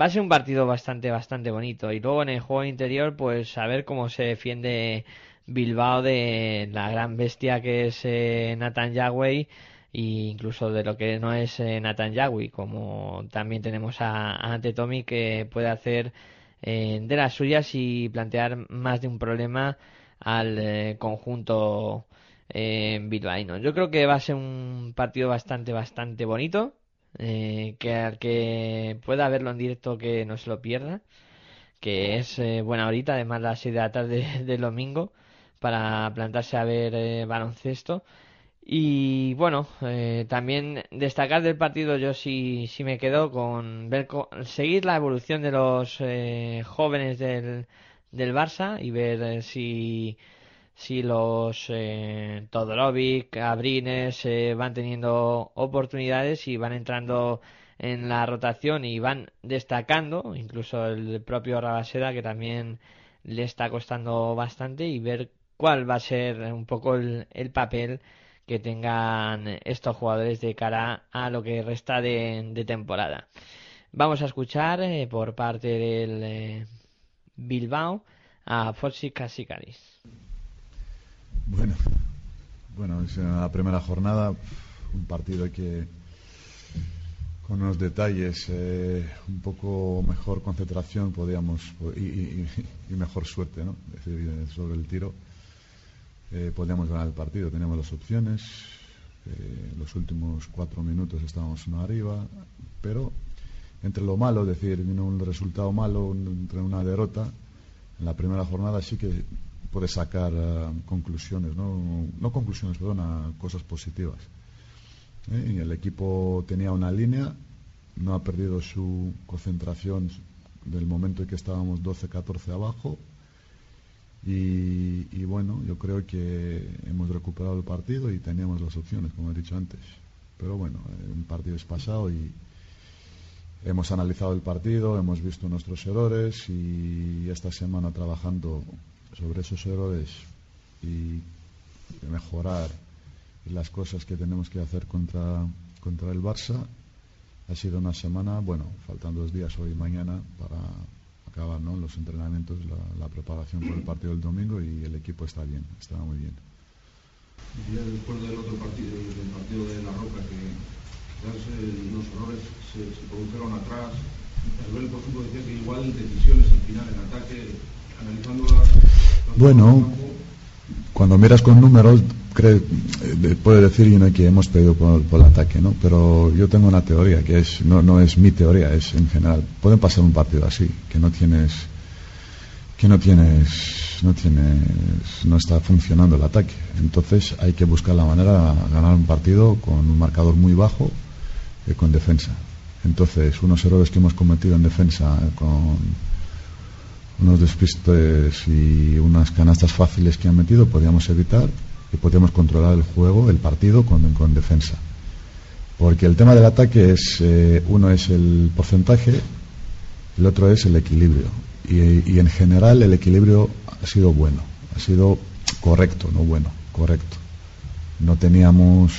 va a ser un partido bastante, bastante bonito. Y luego en el juego interior, pues a ver cómo se defiende Bilbao de la gran bestia que es eh, Nathan Yagüey e incluso de lo que no es eh, Nathan Yagüey, como también tenemos a, Ante Tommy que puede hacer eh, de las suyas y plantear más de un problema al conjunto bilbaíno. Yo creo que va a ser un partido bastante, bastante bonito. Eh, que al que pueda verlo en directo que no se lo pierda. Que es eh, buena horita, además las 6 de la tarde (laughs) del domingo, para plantarse a ver eh, baloncesto. Y bueno, eh, también destacar del partido, yo sí, sí me quedo con ver seguir la evolución de los jóvenes del, del Barça y ver si, si los eh, Todorovic, Abrines eh, van teniendo oportunidades y van entrando en la rotación y van destacando, incluso el propio Rabaseda que también le está costando bastante y ver cuál va a ser un poco el, el papel que tengan estos jugadores de cara a lo que resta de, de temporada. Vamos a escuchar eh, por parte del eh, Bilbao a Foxy Casicaris. Bueno, bueno, es la primera jornada, un partido que con unos detalles, eh, un poco mejor concentración podíamos y, y, mejor suerte, ¿no? Decir, sobre el tiro eh, podíamos ganar el partido. Teníamos las opciones. Eh, los últimos cuatro minutos estábamos uno arriba, pero entre lo malo, es decir, vino un resultado malo, entre una derrota, en la primera jornada sí que puede sacar uh, conclusiones, ¿no? no conclusiones, perdón, cosas positivas. ¿Eh? El equipo tenía una línea, no ha perdido su concentración del momento en que estábamos 12-14 abajo, y, y, bueno, yo creo que hemos recuperado el partido y teníamos las opciones, como he dicho antes. Pero bueno, un partido es pasado y hemos analizado el partido, hemos visto nuestros errores y esta semana trabajando sobre esos errores y mejorar las cosas que tenemos que hacer contra, contra el Barça. Ha sido una semana, bueno, faltan dos días hoy y mañana para acabar ¿no? los entrenamientos, la, la, preparación por el partido del domingo y el equipo está bien, está muy bien. Ya después del otro partido, del partido de La Roca, que los errores se, se, produjeron atrás, por ejemplo decía que igual decisiones al final en ataque, analizando las... Bueno, cuando miras con números, cree, eh, puede decir know, que hemos pedido por, por, el ataque, ¿no? Pero yo tengo una teoría que es no, no es mi teoría, es en general. Pueden pasar un partido así, que no tienes, que no tienes, no tienes, no está funcionando el ataque. Entonces hay que buscar la manera de ganar un partido con un marcador muy bajo y con defensa. Entonces unos errores que hemos cometido en defensa con unos despistes y unas canastas fáciles que han metido podíamos evitar y podíamos controlar el juego, el partido con, con defensa. Porque el tema del ataque es, eh, uno es el porcentaje, el otro es el equilibrio. Y, y, en general el equilibrio ha sido bueno, ha sido correcto, no bueno, correcto. No teníamos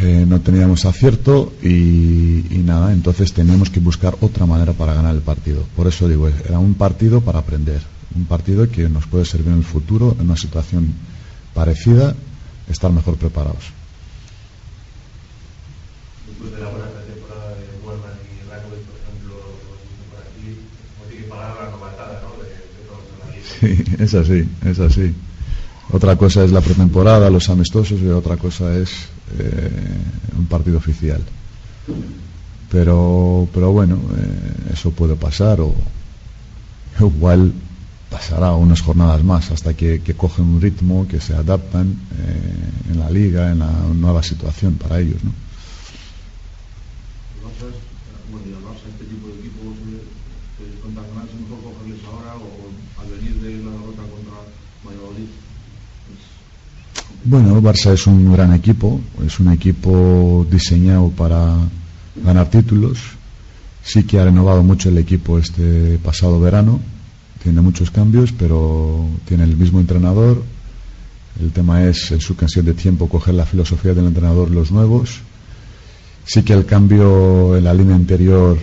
eh, no teníamos acierto y, y, nada, entonces teníamos que buscar otra manera para ganar el partido. Por eso digo, era un partido para aprender, un partido que nos puede servir en el futuro, en una situación parecida, estar mejor preparados. Después de la buena temporada de y Rangel, por ejemplo, por aquí, como tiene que pagar la novatada, ¿no? De, de todos Sí, es así, es así. Otra cosa es la pretemporada, los amistosos, y otra cosa es eh, un partido oficial. Pero, pero bueno, eh, eso puede pasar o (laughs) igual pasará unas jornadas más hasta que, que cogen un ritmo, que se adaptan eh, en la liga, en la nueva situación para ellos. ¿no? ahora o al venir de la contra bueno, Barça es un gran equipo, es un equipo diseñado para ganar títulos. Sí que ha renovado mucho el equipo este pasado verano, tiene muchos cambios, pero tiene el mismo entrenador. El tema es en su canción de tiempo coger la filosofía del entrenador los nuevos. Sí que el cambio en la línea anterior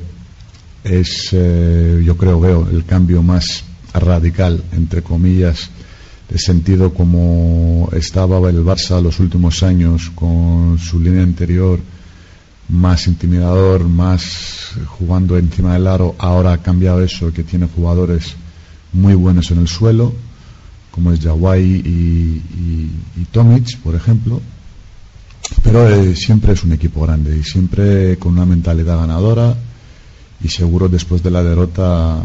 es, eh, yo creo, veo el cambio más radical, entre comillas, sentido como estaba el Barça los últimos años con su línea anterior más intimidador, más jugando encima del aro. Ahora ha cambiado eso, que tiene jugadores muy buenos en el suelo, como es Jawai y, Tomic, por ejemplo. Pero eh, siempre es un equipo grande y siempre con una mentalidad ganadora y seguro después de la derrota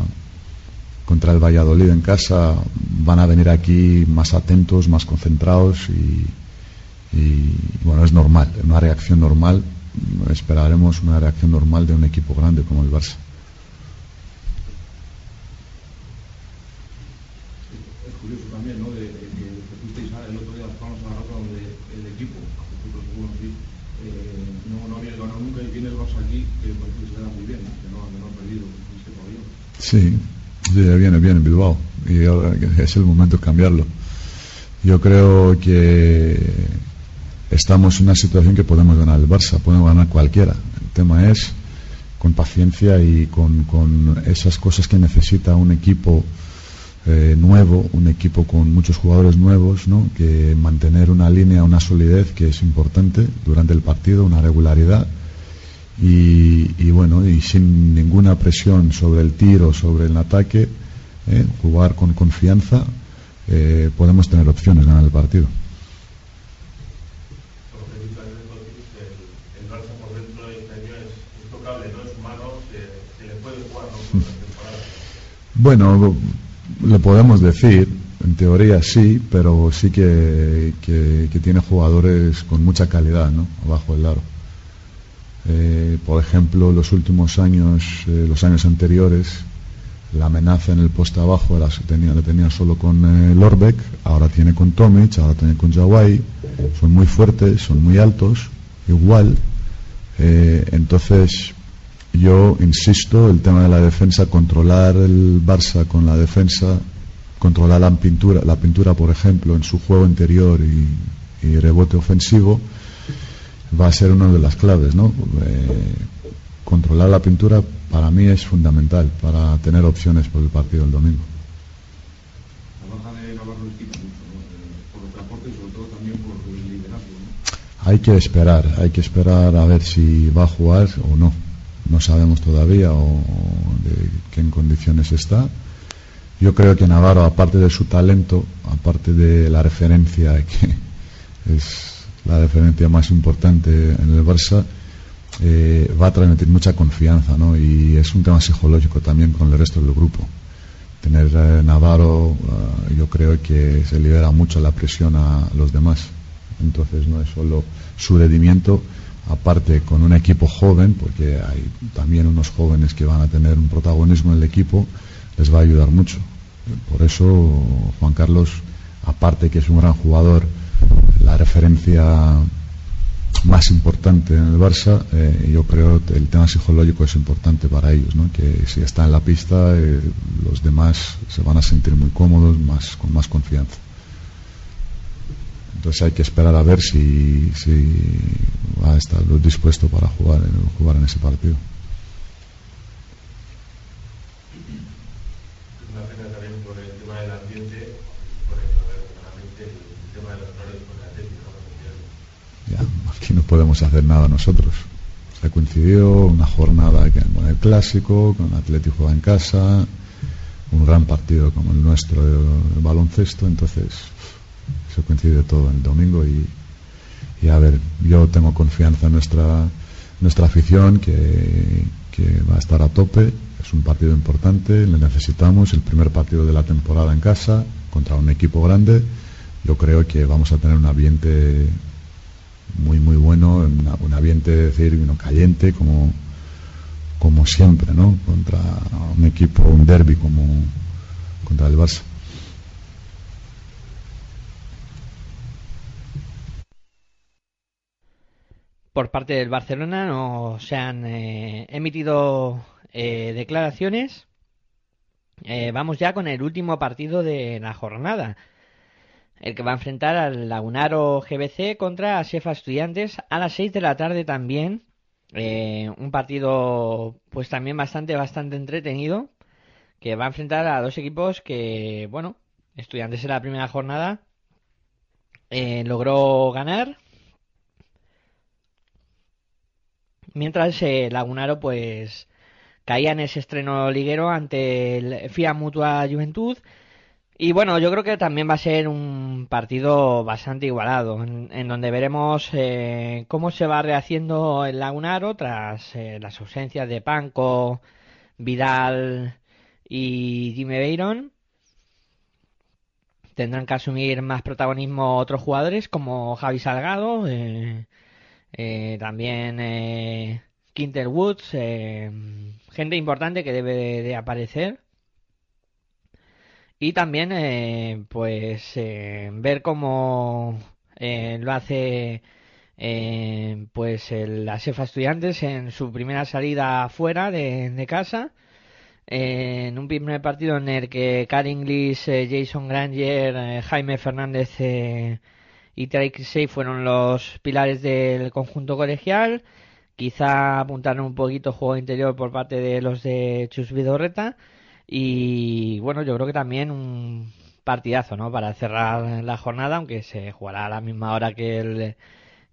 contra el Valladolid en casa van a venir aquí más atentos, más concentrados y, y bueno, es normal, una reacción normal. Esperaremos una reacción normal de un equipo grande como el Barça. curioso también, ¿no? De, que, que fuisteis a- el otro día estábamos en la roca donde el equipo, seguro sí, eh, no, no había ganado nunca y viene el Barça aquí, que parece que se da muy bien, que no, que no ha perdido este pabellón. Sí, viene bien en Bilbao y ahora es el momento de cambiarlo. Yo creo que estamos en una situación que podemos ganar el Barça, podemos ganar cualquiera. El tema es con paciencia y con, con esas cosas que necesita un equipo eh, nuevo, un equipo con muchos jugadores nuevos, ¿no? que mantener una línea, una solidez que es importante durante el partido, una regularidad y, y bueno, y sin ninguna presión sobre el tiro, sobre el ataque, ¿eh? jugar con confianza, eh, podemos tener opciones partido. En el, temporada. Bueno, lo podemos decir, en teoría sí, pero sí que, que- que tiene jugadores con mucha calidad ¿no? abajo del aro. Eh, por ejemplo, los últimos años, eh, los años anteriores, la amenaza en el poste abajo era, tenía, la tenía solo con eh, Lorbeck, ahora tiene con Tomic, ahora tiene con Jawai, son muy fuertes, son muy altos, igual. Eh, entonces, yo insisto, el tema de la defensa, controlar el Barça con la defensa, controlar la pintura, la pintura, por ejemplo, en su juego interior y rebote ofensivo, va a ser una de las claves, ¿no? Eh, controlar la pintura para mí es fundamental para tener opciones por el partido domingo. El ¿no? Hay que esperar, hay que esperar a ver si va a jugar o no. No sabemos todavía o de qué en condiciones está. Yo creo que Navarro, aparte de su talento, aparte de la referencia que es la referencia más importante en el Barça, eh, va a transmitir mucha confianza, ¿no? Y es un tema psicológico también con el resto del grupo. Tener eh, Navarro, eh, yo creo que se libera mucho la presión a los demás. Entonces no es solo su rendimiento, aparte con un equipo joven, porque hay también unos jóvenes que van a tener un protagonismo en el equipo, les va a ayudar mucho. Por eso Juan Carlos, aparte que es un gran jugador, la referencia más importante en el Barça, eh, yo creo que el tema psicológico es importante para ellos, ¿no? que si está en la pista eh, los demás se van a sentir muy cómodos, más, con más confianza. Entonces hay que esperar a ver si, si va a estar dispuesto para jugar, jugar en ese partido. Es una pena también por el tema del ambiente, por el, a ver, realmente el tema de los colores con el Atlético, ¿no? Aquí no podemos hacer nada nosotros. Se coincidió una jornada con el clásico, con el Atlético juega en casa, un gran partido como el nuestro de baloncesto, entonces se coincide todo el domingo y, y a ver, yo tengo confianza en nuestra nuestra afición que, que va a estar a tope, es un partido importante, le necesitamos, el primer partido de la temporada en casa contra un equipo grande, yo creo que vamos a tener un ambiente muy, muy bueno, una, un ambiente, es decir, uno caliente, como, como siempre, ¿no? Contra un equipo, un derby como contra el Barça. Por parte del Barcelona no se han eh, emitido eh, declaraciones. Eh, vamos ya con el último partido de la jornada el que va a enfrentar al Lagunaro GBC contra Sefa Estudiantes a las 6 de la tarde también. un partido pues también bastante bastante entretenido que va a enfrentar a dos equipos que bueno Estudiantes en la primera jornada logró ganar mientras eh, Lagunaro pues caía en ese estreno liguero ante el FIA Mutua Juventud. Y bueno, yo creo que también va a ser un partido bastante igualado, en, donde veremos eh, cómo se va rehaciendo el Lagunaro tras eh, las ausencias de Panco, Vidal y Jimmy Beiron. Tendrán que asumir más protagonismo otros jugadores como Javi Salgado, eh, también eh, Quinter Woods, eh, gente importante que debe de, aparecer. Y también, eh, pues, ver cómo lo hace, pues, el, la Sefa Estudiantes en su primera salida fuera de, casa. en un primer partido en el que Carl Inglis, Jason Granger, Jaime Fernández y Trey fueron los pilares del conjunto colegial. Quizá apuntaron un poquito juego interior por parte de los de Chus Vidorreta. Y bueno, yo creo que también un partidazo, ¿no? Para cerrar la jornada, aunque se jugará a la misma hora que el,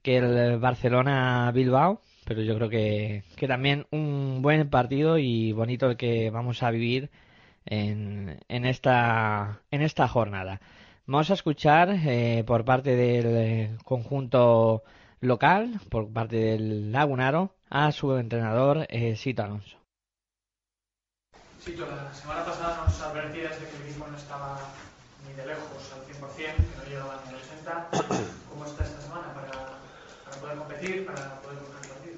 que el Barcelona-Bilbao. Pero yo creo que, que también un buen partido y bonito el que vamos a vivir en, en, esta, en esta jornada. Vamos a escuchar eh, por parte del conjunto local, por parte del Lagunaro, a su entrenador eh, Sito Alonso. Sito, la semana pasada nos advertías de que el equipo no estaba ni de lejos al 100%, que no llegaba ni al 80. (coughs) ¿Cómo está esta semana para, para poder competir, para poder buscar el partido?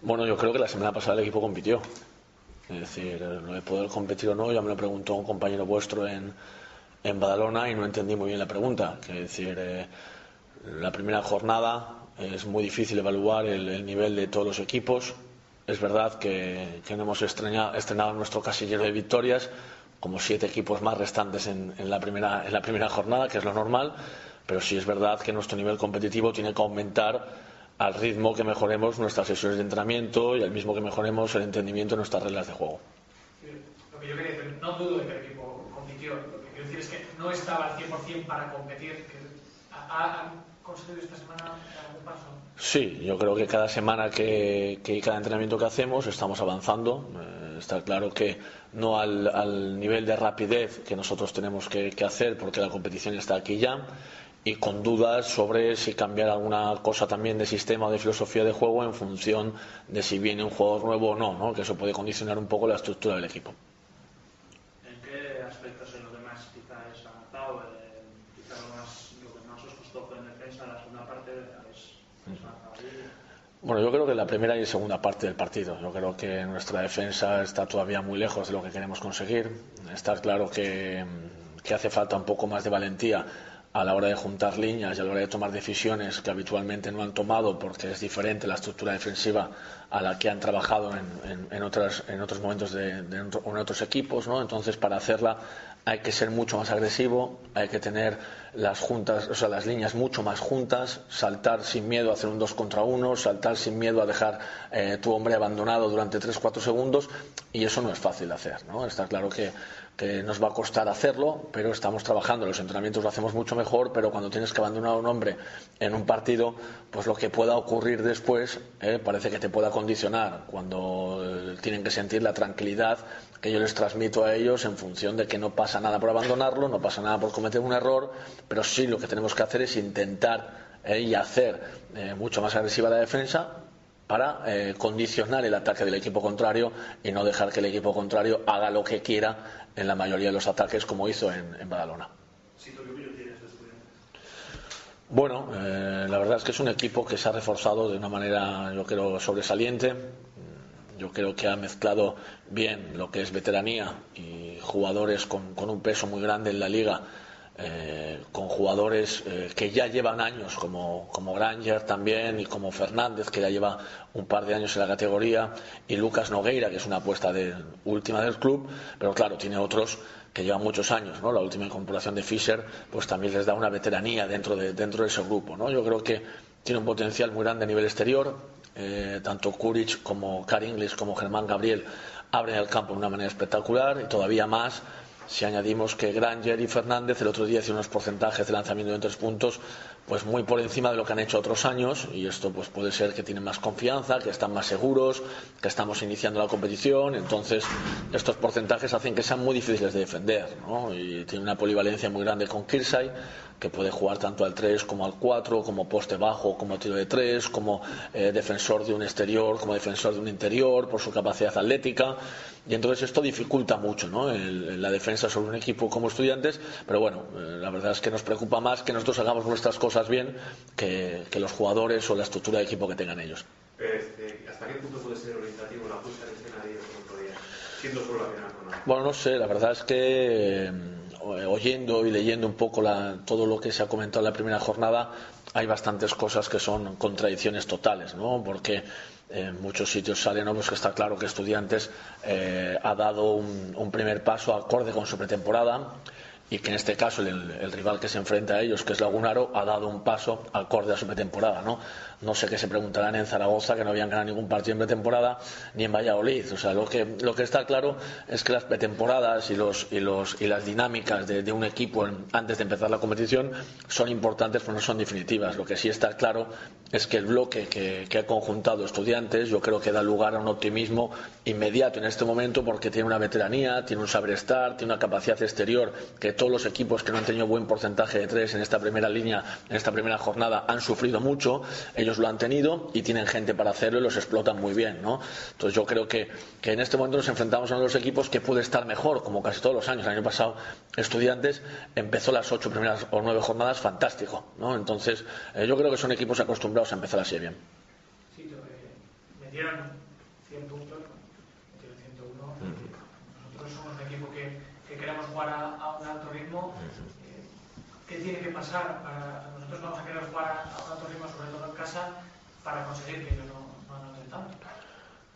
Bueno, yo creo que la semana pasada el equipo compitió. Es decir, lo de poder competir o no, ya me lo preguntó un compañero vuestro en, en Badalona y no entendí muy bien la pregunta. Es decir, eh, la primera jornada es muy difícil evaluar el, nivel de todos los equipos. Es verdad que, que hemos estrenado, nuestro casillero de victorias, como siete equipos más restantes en, la primera, jornada, que es lo normal, pero sí es verdad que nuestro nivel competitivo tiene que aumentar al ritmo que mejoremos nuestras sesiones de entrenamiento y al mismo que mejoremos el entendimiento de nuestras reglas de juego. Lo que yo quería decir, no dudo de que el equipo compitió, decir es que no estaba al 100% para competir. ¿Ha, esta semana algún paso? Sí, yo creo que cada semana que, cada entrenamiento que hacemos estamos avanzando. Eh, está claro que no al, nivel de rapidez que nosotros tenemos que, que hacer porque la competición está aquí ya y con dudas sobre si cambiar alguna cosa también de sistema o de filosofía de juego en función de si viene un jugador nuevo o no, ¿no? que eso puede condicionar un poco la estructura del equipo. Bueno, yo creo que la primera y segunda parte del partido. Yo creo que nuestra defensa está todavía muy lejos de lo que queremos conseguir. Está claro que, hace falta un poco más de valentía a la hora de juntar líneas y a la hora de tomar decisiones que habitualmente no han tomado porque es diferente la estructura defensiva a la que han trabajado en, otras, en otros momentos de, de, en otros equipos. ¿no? Entonces, para hacerla hay que ser mucho más agresivo, hay que tener las juntas, o sea, las líneas mucho más juntas, saltar sin miedo a hacer un 2 contra 1, saltar sin miedo a dejar eh, tu hombre abandonado durante 3-4 segundos y eso no es fácil de hacer, ¿no? Está claro que, que, nos va a costar hacerlo, pero estamos trabajando, los entrenamientos lo hacemos mucho mejor, pero cuando tienes que abandonar a un hombre en un partido, pues lo que pueda ocurrir después eh, parece que te pueda condicionar cuando eh, tienen que sentir la tranquilidad que yo les transmito a ellos en función de que no pasa nada por abandonarlo, no pasa nada por cometer un error, pero sí lo que tenemos que hacer es intentar eh, y hacer eh, mucho más agresiva la defensa para eh, condicionar el ataque del equipo contrario y no dejar que el equipo contrario haga lo que quiera en la mayoría de los ataques como hizo en, en Badalona. Bueno, la verdad es que es un equipo que se ha reforzado de una manera, yo creo, sobresaliente yo creo que ha mezclado bien lo que es veteranía y jugadores con, un peso muy grande en la liga eh, con jugadores eh, que ya llevan años, como, como Granger también y como Fernández, que ya lleva un par de años en la categoría, y Lucas Nogueira, que es una apuesta de, última del club, pero claro, tiene otros que llevan muchos años, ¿no? La última incorporación de Fischer, pues también les da una veteranía dentro de, dentro de ese grupo, ¿no? Yo creo que tiene un potencial muy grande a nivel exterior, eh, tanto Kuric como Car Inglis como Germán Gabriel abren el campo de una manera espectacular y todavía más si añadimos que Granger y Fernández el otro día hicieron unos porcentajes de lanzamiento de tres puntos pues muy por encima de lo que han hecho otros años y esto pues puede ser que tienen más confianza, que están más seguros, que estamos iniciando la competición, entonces estos porcentajes hacen que sean muy difíciles de defender ¿no? y tiene una polivalencia muy grande con Kirsay que puede jugar tanto al 3 como al 4, como poste bajo, como tiro de 3, como eh, defensor de un exterior, como defensor de un interior, por su capacidad atlética. Y entonces esto dificulta mucho ¿no? la defensa sobre un equipo como estudiantes, pero bueno, eh, la verdad es que nos preocupa más que nosotros hagamos nuestras cosas bien que, los jugadores o la estructura de equipo que tengan ellos. Este, ¿Hasta qué punto puede ser orientativo la puesta en escena de ellos otro día, siendo solo la final Bueno, no sé, la verdad es que eh, oyendo y leyendo un poco todo lo que se ha comentado en la primera jornada, hay bastantes cosas que son contradicciones totales, ¿no? Porque en muchos sitios sale ¿no? pues que está claro que Estudiantes eh, ha dado un, primer paso acorde con su pretemporada y que en este caso el, rival que se enfrenta a ellos, que es Lagunaro, ha dado un paso acorde a su pretemporada. ¿no? No sé qué se preguntarán en Zaragoza, que no habían ganado ningún partido en pretemporada, ni en Valladolid. O sea, lo que, lo que está claro es que las pretemporadas y, los, y, los, y las dinámicas de, un equipo antes de empezar la competición son importantes, pero no son definitivas. Lo que sí está claro es que el bloque que, que ha conjuntado estudiantes, yo creo que da lugar a un optimismo inmediato en este momento, porque tiene una veteranía, tiene un saber estar, tiene una capacidad exterior que todos los equipos que no han tenido buen porcentaje de tres en esta primera línea, en esta primera jornada, han sufrido mucho lo han tenido y tienen gente para hacerlo y los explotan muy bien, ¿no? Entonces yo creo que, que en este momento nos enfrentamos a uno de los equipos que puede estar mejor, como casi todos los años. El año pasado, Estudiantes empezó las ocho primeras o nueve jornadas fantástico, ¿no? Entonces eh, yo creo que son equipos acostumbrados a empezar así bien. Sí, eh, metieron 100 puntos, metieron 101. Nosotros somos un equipo que, que queremos jugar a, a, un alto ritmo. Eh, ¿Qué tiene que pasar para nosotros vamos a querer jugar a un alto ritmo, para conseguir que ellos no, no anoten tanto.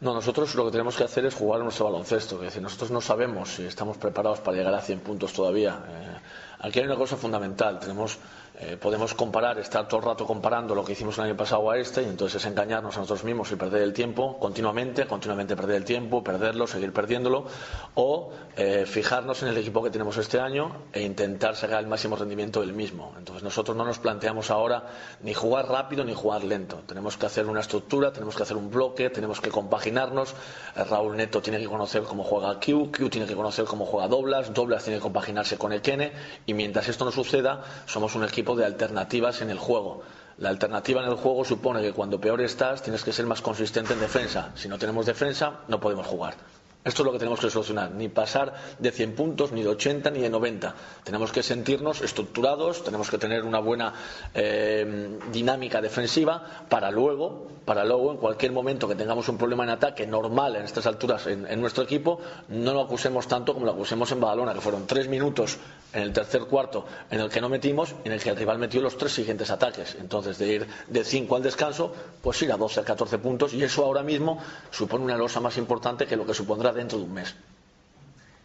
No, nosotros lo que tenemos que hacer es jugar nuestro baloncesto. Es decir, nosotros no sabemos si estamos preparados para llegar a 100 puntos todavía. Eh, aquí hay una cosa fundamental. Tenemos eh, podemos comparar, estar todo el rato comparando lo que hicimos el año pasado a este y entonces es engañarnos a nosotros mismos y perder el tiempo continuamente, continuamente perder el tiempo, perderlo, seguir perdiéndolo, o eh, fijarnos en el equipo que tenemos este año e intentar sacar el máximo rendimiento del mismo. Entonces nosotros no nos planteamos ahora ni jugar rápido ni jugar lento. Tenemos que hacer una estructura, tenemos que hacer un bloque, tenemos que compaginarnos. Eh, Raúl Neto tiene que conocer cómo juega Q, Q tiene que conocer cómo juega Doblas, Doblas tiene que compaginarse con Ekene y mientras esto no suceda somos un equipo de alternativas en el juego. La alternativa en el juego supone que cuando peor estás tienes que ser más consistente en defensa. Si no tenemos defensa, no podemos jugar. Esto es lo que tenemos que solucionar, ni pasar de 100 puntos, ni de 80, ni de 90. Tenemos que sentirnos estructurados, tenemos que tener una buena eh, dinámica defensiva para luego, para luego, en cualquier momento que tengamos un problema en ataque normal en estas alturas en, nuestro equipo, no lo acusemos tanto como lo acusemos en Badalona, que fueron tres minutos en el tercer cuarto en el que no metimos, en el que el rival metió los tres siguientes ataques. Entonces, de ir de 5 al descanso, pues ir a 12, a 14 puntos, y eso ahora mismo supone una losa más importante que lo que supondrá dentro de un mes.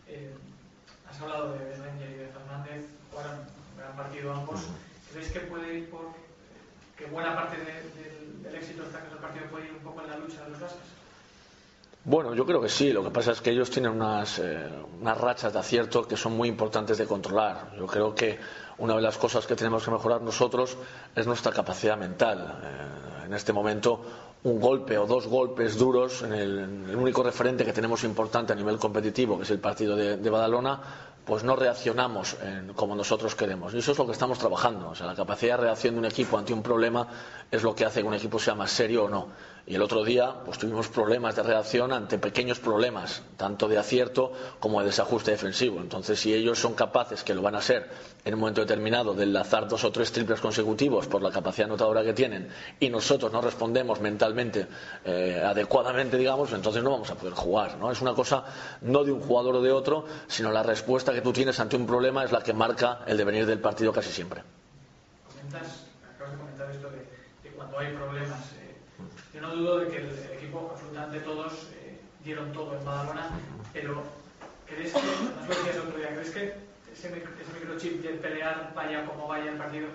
Eh, has hablado de Ranger y de Fernández, jugaron gran partido ambos. ¿Crees que puede ir por que buena parte del éxito de este partido puede ir un poco en la lucha de los bases? Bueno, yo creo que sí. Lo que pasa es que ellos tienen unas, eh, unas rachas de acierto que son muy importantes de controlar. Yo creo que una de las cosas que tenemos que mejorar nosotros es nuestra capacidad mental. Eh, en este momento, un golpe o dos golpes duros en el, único referente que tenemos importante a nivel competitivo, que es el partido de, Badalona, pues no reaccionamos como nosotros queremos. Y eso es lo que estamos trabajando. O sea, la capacidad de reacción de un equipo ante un problema es lo que hace que un equipo sea más serio o no. Y el otro día pues tuvimos problemas de reacción ante pequeños problemas, tanto de acierto como de desajuste defensivo. Entonces, si ellos son capaces, que lo van a ser en un momento determinado, de enlazar dos o tres triples consecutivos por la capacidad anotadora que tienen, y nosotros no respondemos mentalmente eh, adecuadamente, digamos, entonces no vamos a poder jugar. ¿no? Es una cosa no de un jugador o de otro, sino la respuesta que tú tienes ante un problema es la que marca el devenir del partido casi siempre. Acabas de comentar esto cuando hay problemas. eh, yo no dudo de que el, equipo, absolutamente todos, eh, dieron todo en Badalona, pero ¿crees que, además lo decías otro día, ¿crees que ese microchip de pelear vaya como vaya el partido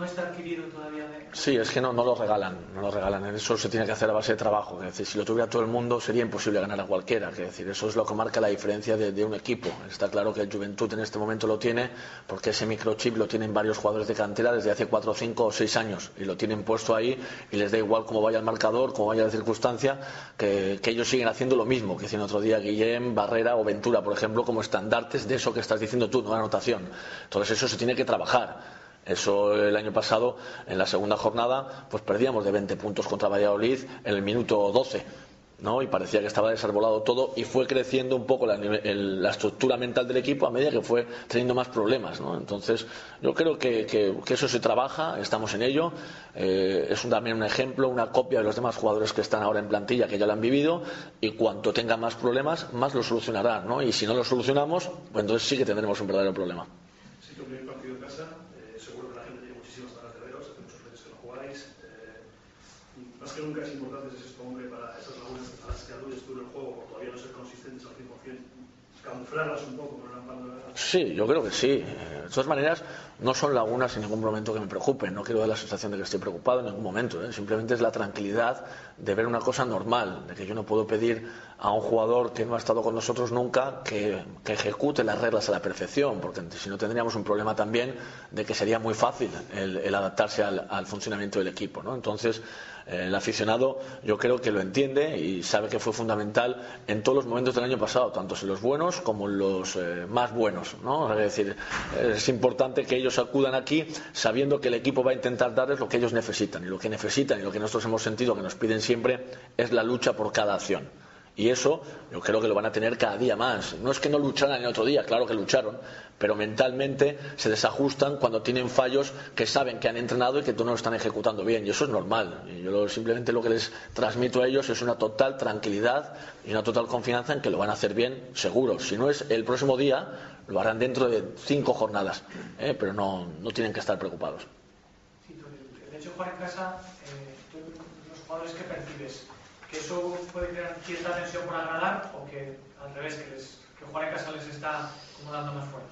no está adquirido todavía de... Sí, es que no, no lo regalan, no lo regalan. Eso se tiene que hacer a base de trabajo. Es decir, si lo tuviera todo el mundo sería imposible ganar a cualquiera. Es decir, eso es lo que marca la diferencia de, de un equipo. Está claro que el Juventud en este momento lo tiene porque ese microchip lo tienen varios jugadores de cantera desde hace cuatro, cinco o seis años y lo tienen puesto ahí y les da igual cómo vaya el marcador, cómo vaya la circunstancia, que, que ellos siguen haciendo lo mismo que hicieron otro día Guillem, Barrera o Ventura, por ejemplo, como estandartes de eso que estás diciendo tú, no anotación. Entonces eso se tiene que trabajar. Eso el año pasado, en la segunda jornada, pues perdíamos de 20 puntos contra Valladolid en el minuto 12. ¿no? Y parecía que estaba desarbolado todo y fue creciendo un poco la, el- la estructura mental del equipo a medida que fue teniendo más problemas. ¿no? Entonces, yo creo que, que- eso se trabaja, estamos en ello. Eh, es un- también un ejemplo, una copia de los demás jugadores que están ahora en plantilla, que ya lo han vivido, y cuanto tengan más problemas, más lo solucionarán. ¿no? Y si no lo solucionamos, pues entonces sí que tendremos un verdadero problema. Sí, partido en casa, eh, seguro que la gente tiene muchísimas ganas de veros, hace muchos meses que no jugáis. eh, y más que nunca es importante es esto, hombre, para esas lagunas a las que aludes tú en el juego, por todavía no ser consistentes al 100%, camuflarlas un poco con una Sí, yo creo que sí. De todas maneras, no son lagunas en ningún momento que me preocupen. No quiero dar la sensación de que estoy preocupado en ningún momento. ¿eh? Simplemente es la tranquilidad de ver una cosa normal, de que yo no puedo pedir a un jugador que no ha estado con nosotros nunca que, que ejecute las reglas a la perfección, porque si no tendríamos un problema también de que sería muy fácil el, el adaptarse al, al funcionamiento del equipo. ¿no? Entonces, eh, el aficionado yo creo que lo entiende y sabe que fue fundamental en todos los momentos del año pasado, tanto en los buenos como los eh, más buenos. ¿no? Es decir, es importante que ellos acudan aquí sabiendo que el equipo va a intentar darles lo que ellos necesitan. Y lo que necesitan y lo que nosotros hemos sentido que nos piden siempre es la lucha por cada acción. Y eso yo creo que lo van a tener cada día más. No es que no lucharan el otro día, claro que lucharon, pero mentalmente se desajustan cuando tienen fallos que saben que han entrenado y que no lo están ejecutando bien. Y eso es normal. Yo simplemente lo que les transmito a ellos es una total tranquilidad y una total confianza en que lo van a hacer bien, seguro. Si no es el próximo día, lo harán dentro de cinco jornadas. ¿eh? Pero no, no tienen que estar preocupados. Sí, hecho jugar en casa, eh, los jugadores que percibes, que eso puede crear cierta tensión por agradar o que al revés, que, les, que jugar en casa les está como dando más fuerza.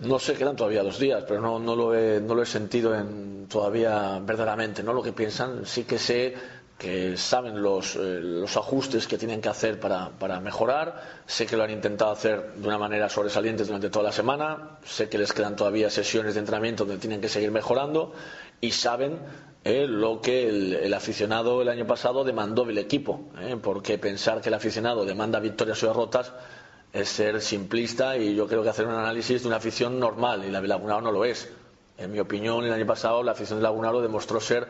No sé, quedan todavía dos días, pero no, no, lo, he, no lo he sentido en, todavía verdaderamente. ¿no? Lo que piensan, sí que sé que saben los, eh, los ajustes que tienen que hacer para, para mejorar. Sé que lo han intentado hacer de una manera sobresaliente durante toda la semana. Sé que les quedan todavía sesiones de entrenamiento donde tienen que seguir mejorando. Y saben lo que el, el aficionado el año pasado demandó del equipo. eh, porque pensar que el aficionado demanda victorias o derrotas es ser simplista y yo creo que hacer un análisis de una afición normal y la de Lagunaro no lo es. En mi opinión, el año pasado la afición de Lagunaro demostró ser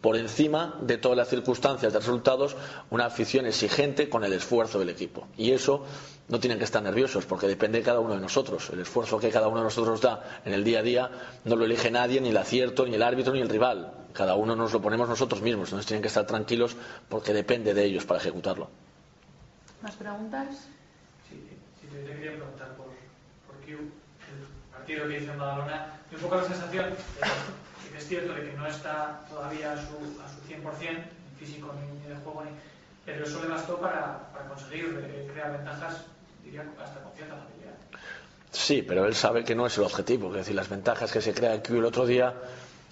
por encima de todas las circunstancias de resultados una afición exigente con el esfuerzo del equipo. Y eso no tienen que estar nerviosos porque depende de cada uno de nosotros. El esfuerzo que cada uno de nosotros da en el día a día no lo elige nadie, ni el acierto, ni el árbitro, ni el rival. Cada uno nos lo ponemos nosotros mismos. Entonces tienen que estar tranquilos porque depende de ellos para ejecutarlo. ¿Más preguntas? Sí, sí, yo te quería preguntar por, por Q, el partido que hizo en Badalona, y un poco la sensación de que, de que es cierto de que no está todavía a su, a su 100%, ni físico ni, ni de juego, ni, pero eso le bastó para, para conseguir eh, crear ventajas, diría, hasta con cierta facilidad. Sí, pero él sabe que no es el objetivo. Es decir, las ventajas que se crea aquí el otro día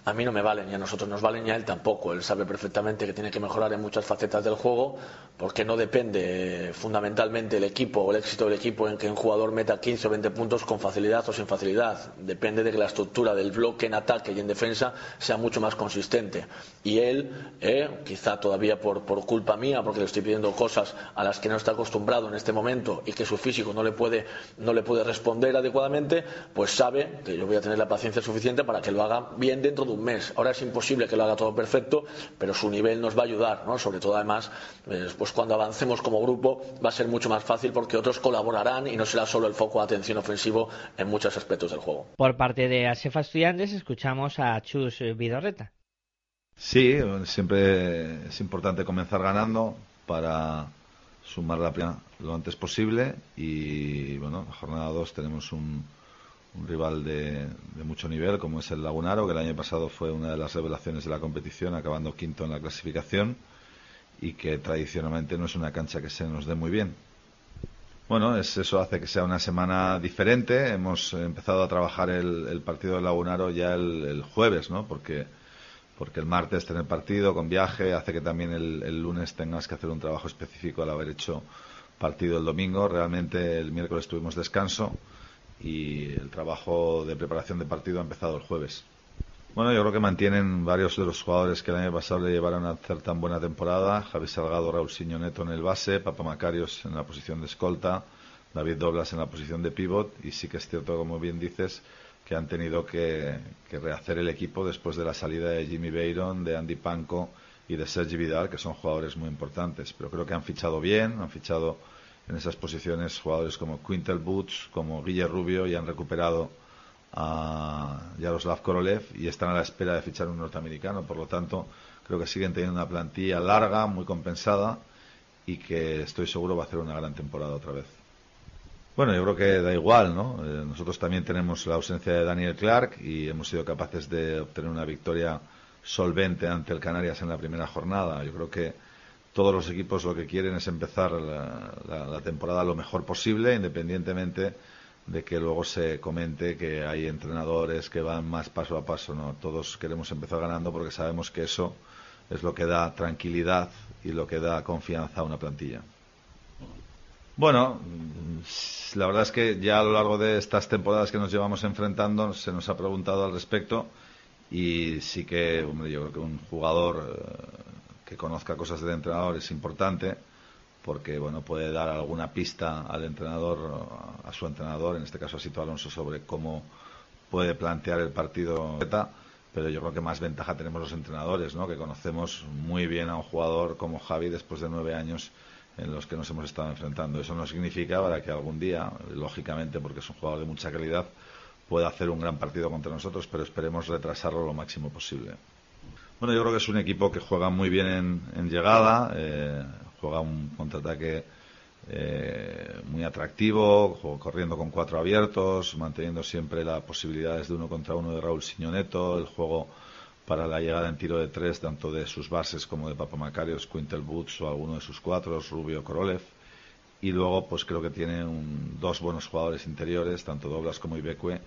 a mí no me valen y a nosotros nos valen y a él tampoco. Él sabe perfectamente que tiene que mejorar en muchas facetas del juego porque no depende fundamentalmente el equipo o el éxito del equipo en que un jugador meta 15 o 20 puntos con facilidad o sin facilidad. Depende de que la estructura del bloque en ataque y en defensa sea mucho más consistente. Y él, eh, quizá todavía por, por culpa mía, porque le estoy pidiendo cosas a las que no está acostumbrado en este momento y que su físico no le puede, no le puede responder adecuadamente, pues sabe que yo voy a tener la paciencia suficiente para que lo haga bien dentro de un mes. Ahora es imposible que lo haga todo perfecto, pero su nivel nos va a ayudar, ¿no? Sobre todo además, eh, pues cuando avancemos como grupo va a ser mucho más fácil porque otros colaborarán y no será solo el foco de atención ofensivo en muchos aspectos del juego. Por parte de Asefa Estudiantes escuchamos a Chus Vidorreta. Sí, siempre es importante comenzar ganando para sumar la primera lo antes posible y bueno, la jornada 2 tenemos un, un rival de, de, mucho nivel como es el Lagunaro, que el año pasado fue una de las revelaciones de la competición, acabando quinto en la clasificación y que tradicionalmente no es una cancha que se nos dé muy bien. Bueno, es, eso hace que sea una semana diferente. Hemos empezado a trabajar el, el partido del Lagunaro ya el, jueves, ¿no? Porque, porque el martes tener partido con viaje hace que también el lunes tengas que hacer un trabajo específico al haber hecho partido el domingo. Realmente el miércoles tuvimos descanso y el trabajo de preparación de partido ha empezado el jueves. Bueno, yo creo que mantienen varios de los jugadores que el año pasado le llevaron a hacer tan buena temporada. Javi Salgado, Raúl Siño Neto en el base, Papa Macarios en la posición de escolta, David Doblas en la posición de pivot. Y sí que es cierto, como bien dices, que han tenido que, rehacer el equipo después de la salida de Jimmy Beiron, de Andy Panko y de Sergi Vidal, que son jugadores muy importantes. Pero creo que han fichado bien, han fichado en esas posiciones jugadores como Quintel Boots, como Guille Rubio y han recuperado a Yaroslav Korolev y están a la espera de fichar un norteamericano. Por lo tanto, creo que siguen teniendo una plantilla larga, muy compensada y que estoy seguro va a hacer una gran temporada otra vez. Bueno, yo creo que da igual, ¿no? Eh, nosotros también tenemos la ausencia de Daniel Clark y hemos sido capaces de obtener una victoria solvente ante el Canarias en la primera jornada. Yo creo que todos los equipos lo que quieren es empezar la, la, temporada lo mejor posible, independientemente de que luego se comente que hay entrenadores que van más paso a paso. No, todos queremos empezar ganando porque sabemos que eso es lo que da tranquilidad y lo que da confianza a una plantilla. Bueno, la verdad es que ya a lo largo de estas temporadas que nos llevamos enfrentando se nos ha preguntado al respecto y sí que, hombre, yo creo que un jugador eh, que conozca cosas del entrenador es importante porque bueno puede dar alguna pista al entrenador a su entrenador en este caso a Sito Alonso sobre cómo puede plantear el partido. Pero yo creo que más ventaja tenemos los entrenadores ¿no? que conocemos muy bien a un jugador como Javi después de nueve años en los que nos hemos estado enfrentando. Eso no significa para que algún día lógicamente porque es un jugador de mucha calidad pueda hacer un gran partido contra nosotros pero esperemos retrasarlo lo máximo posible bueno, yo creo que es un equipo que juega muy bien en, llegada, eh, juega un contraataque eh, muy atractivo, corriendo con cuatro abiertos, manteniendo siempre las posibilidades de uno contra uno de Raúl Siñoneto, el juego para la llegada en tiro de tres, tanto de sus bases como de Papa Macarios, Quintel Boots o alguno de sus cuatro, Rubio Korolev. Y luego, pues creo que tiene un, dos buenos jugadores interiores, tanto Doblas como Ibecue,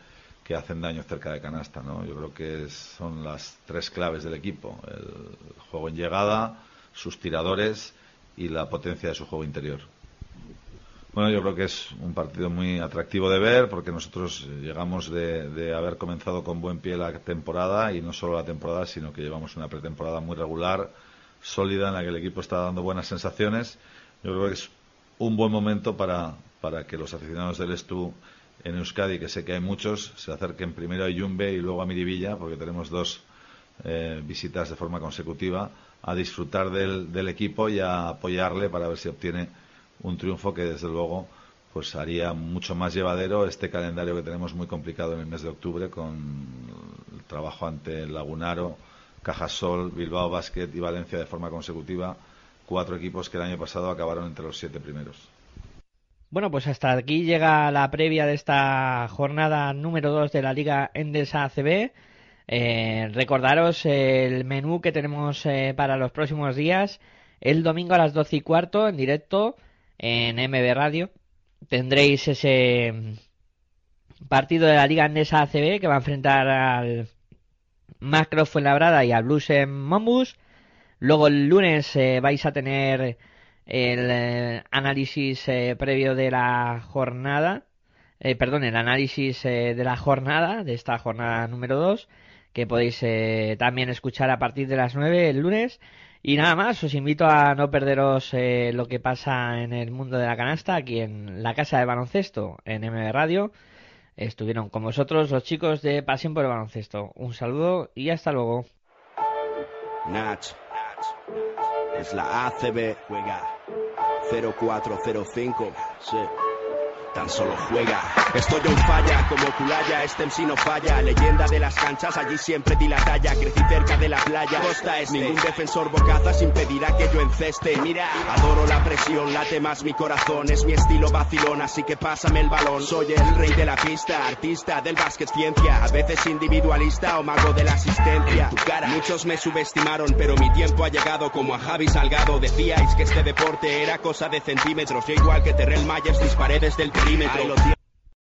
que hacen daño cerca de canasta, ¿no? Yo creo que son las tres claves del equipo: el juego en llegada, sus tiradores y la potencia de su juego interior. Bueno, yo creo que es un partido muy atractivo de ver porque nosotros llegamos de, haber comenzado con buen pie la temporada y no solo la temporada, sino que llevamos una pretemporada muy regular, sólida, en la que el equipo está dando buenas sensaciones. Yo creo que es un buen momento para, para que los aficionados del Estu en Euskadi, que sé que hay muchos, se acerquen primero a Yumbe y luego a Miribilla, porque tenemos dos eh, visitas de forma consecutiva, a disfrutar del, del, equipo y a apoyarle para ver si obtiene un triunfo que, desde luego, pues haría mucho más llevadero este calendario que tenemos muy complicado en el mes de octubre con el trabajo ante Lagunaro, Cajasol, Bilbao Basket y Valencia de forma consecutiva, cuatro equipos que el año pasado acabaron entre los siete primeros. Bueno, pues hasta aquí llega la previa de esta jornada número 2 de la Liga Endesa ACB. Eh, recordaros el menú que tenemos eh, para los próximos días. El domingo a las 12 y cuarto en directo en MB Radio. Tendréis ese partido de la Liga Endesa ACB que va a enfrentar al Macro Fuenlabrada y al Blues en Mombus. Luego el lunes eh, vais a tener el eh, análisis eh, previo de la jornada, eh, perdón, el análisis eh, de la jornada, de esta jornada número 2, que podéis eh, también escuchar a partir de las 9 el lunes. Y nada más, os invito a no perderos lo que pasa en el mundo de la canasta, aquí en la casa de baloncesto, en MB Radio. Estuvieron con vosotros los chicos de Pasión por el Baloncesto. Un saludo y hasta luego. 0405. Sí. Tan solo juega. Estoy un falla, como Culaya, este MC no falla. Leyenda de las canchas, allí siempre di la talla. Crecí cerca de la playa, costa este. Ningún defensor bocazas impedirá que yo enceste. Mira, adoro la presión, late más mi corazón. Es mi estilo vacilón, así que pásame el balón. Soy el rey de la pista, artista del básquet ciencia. A veces individualista o mago de la asistencia. Tu cara. Muchos me subestimaron, pero mi tiempo ha llegado como a Javi Salgado. Decíais que este deporte era cosa de centímetros. Yo igual que Terrell Myers disparé desde el perímetro.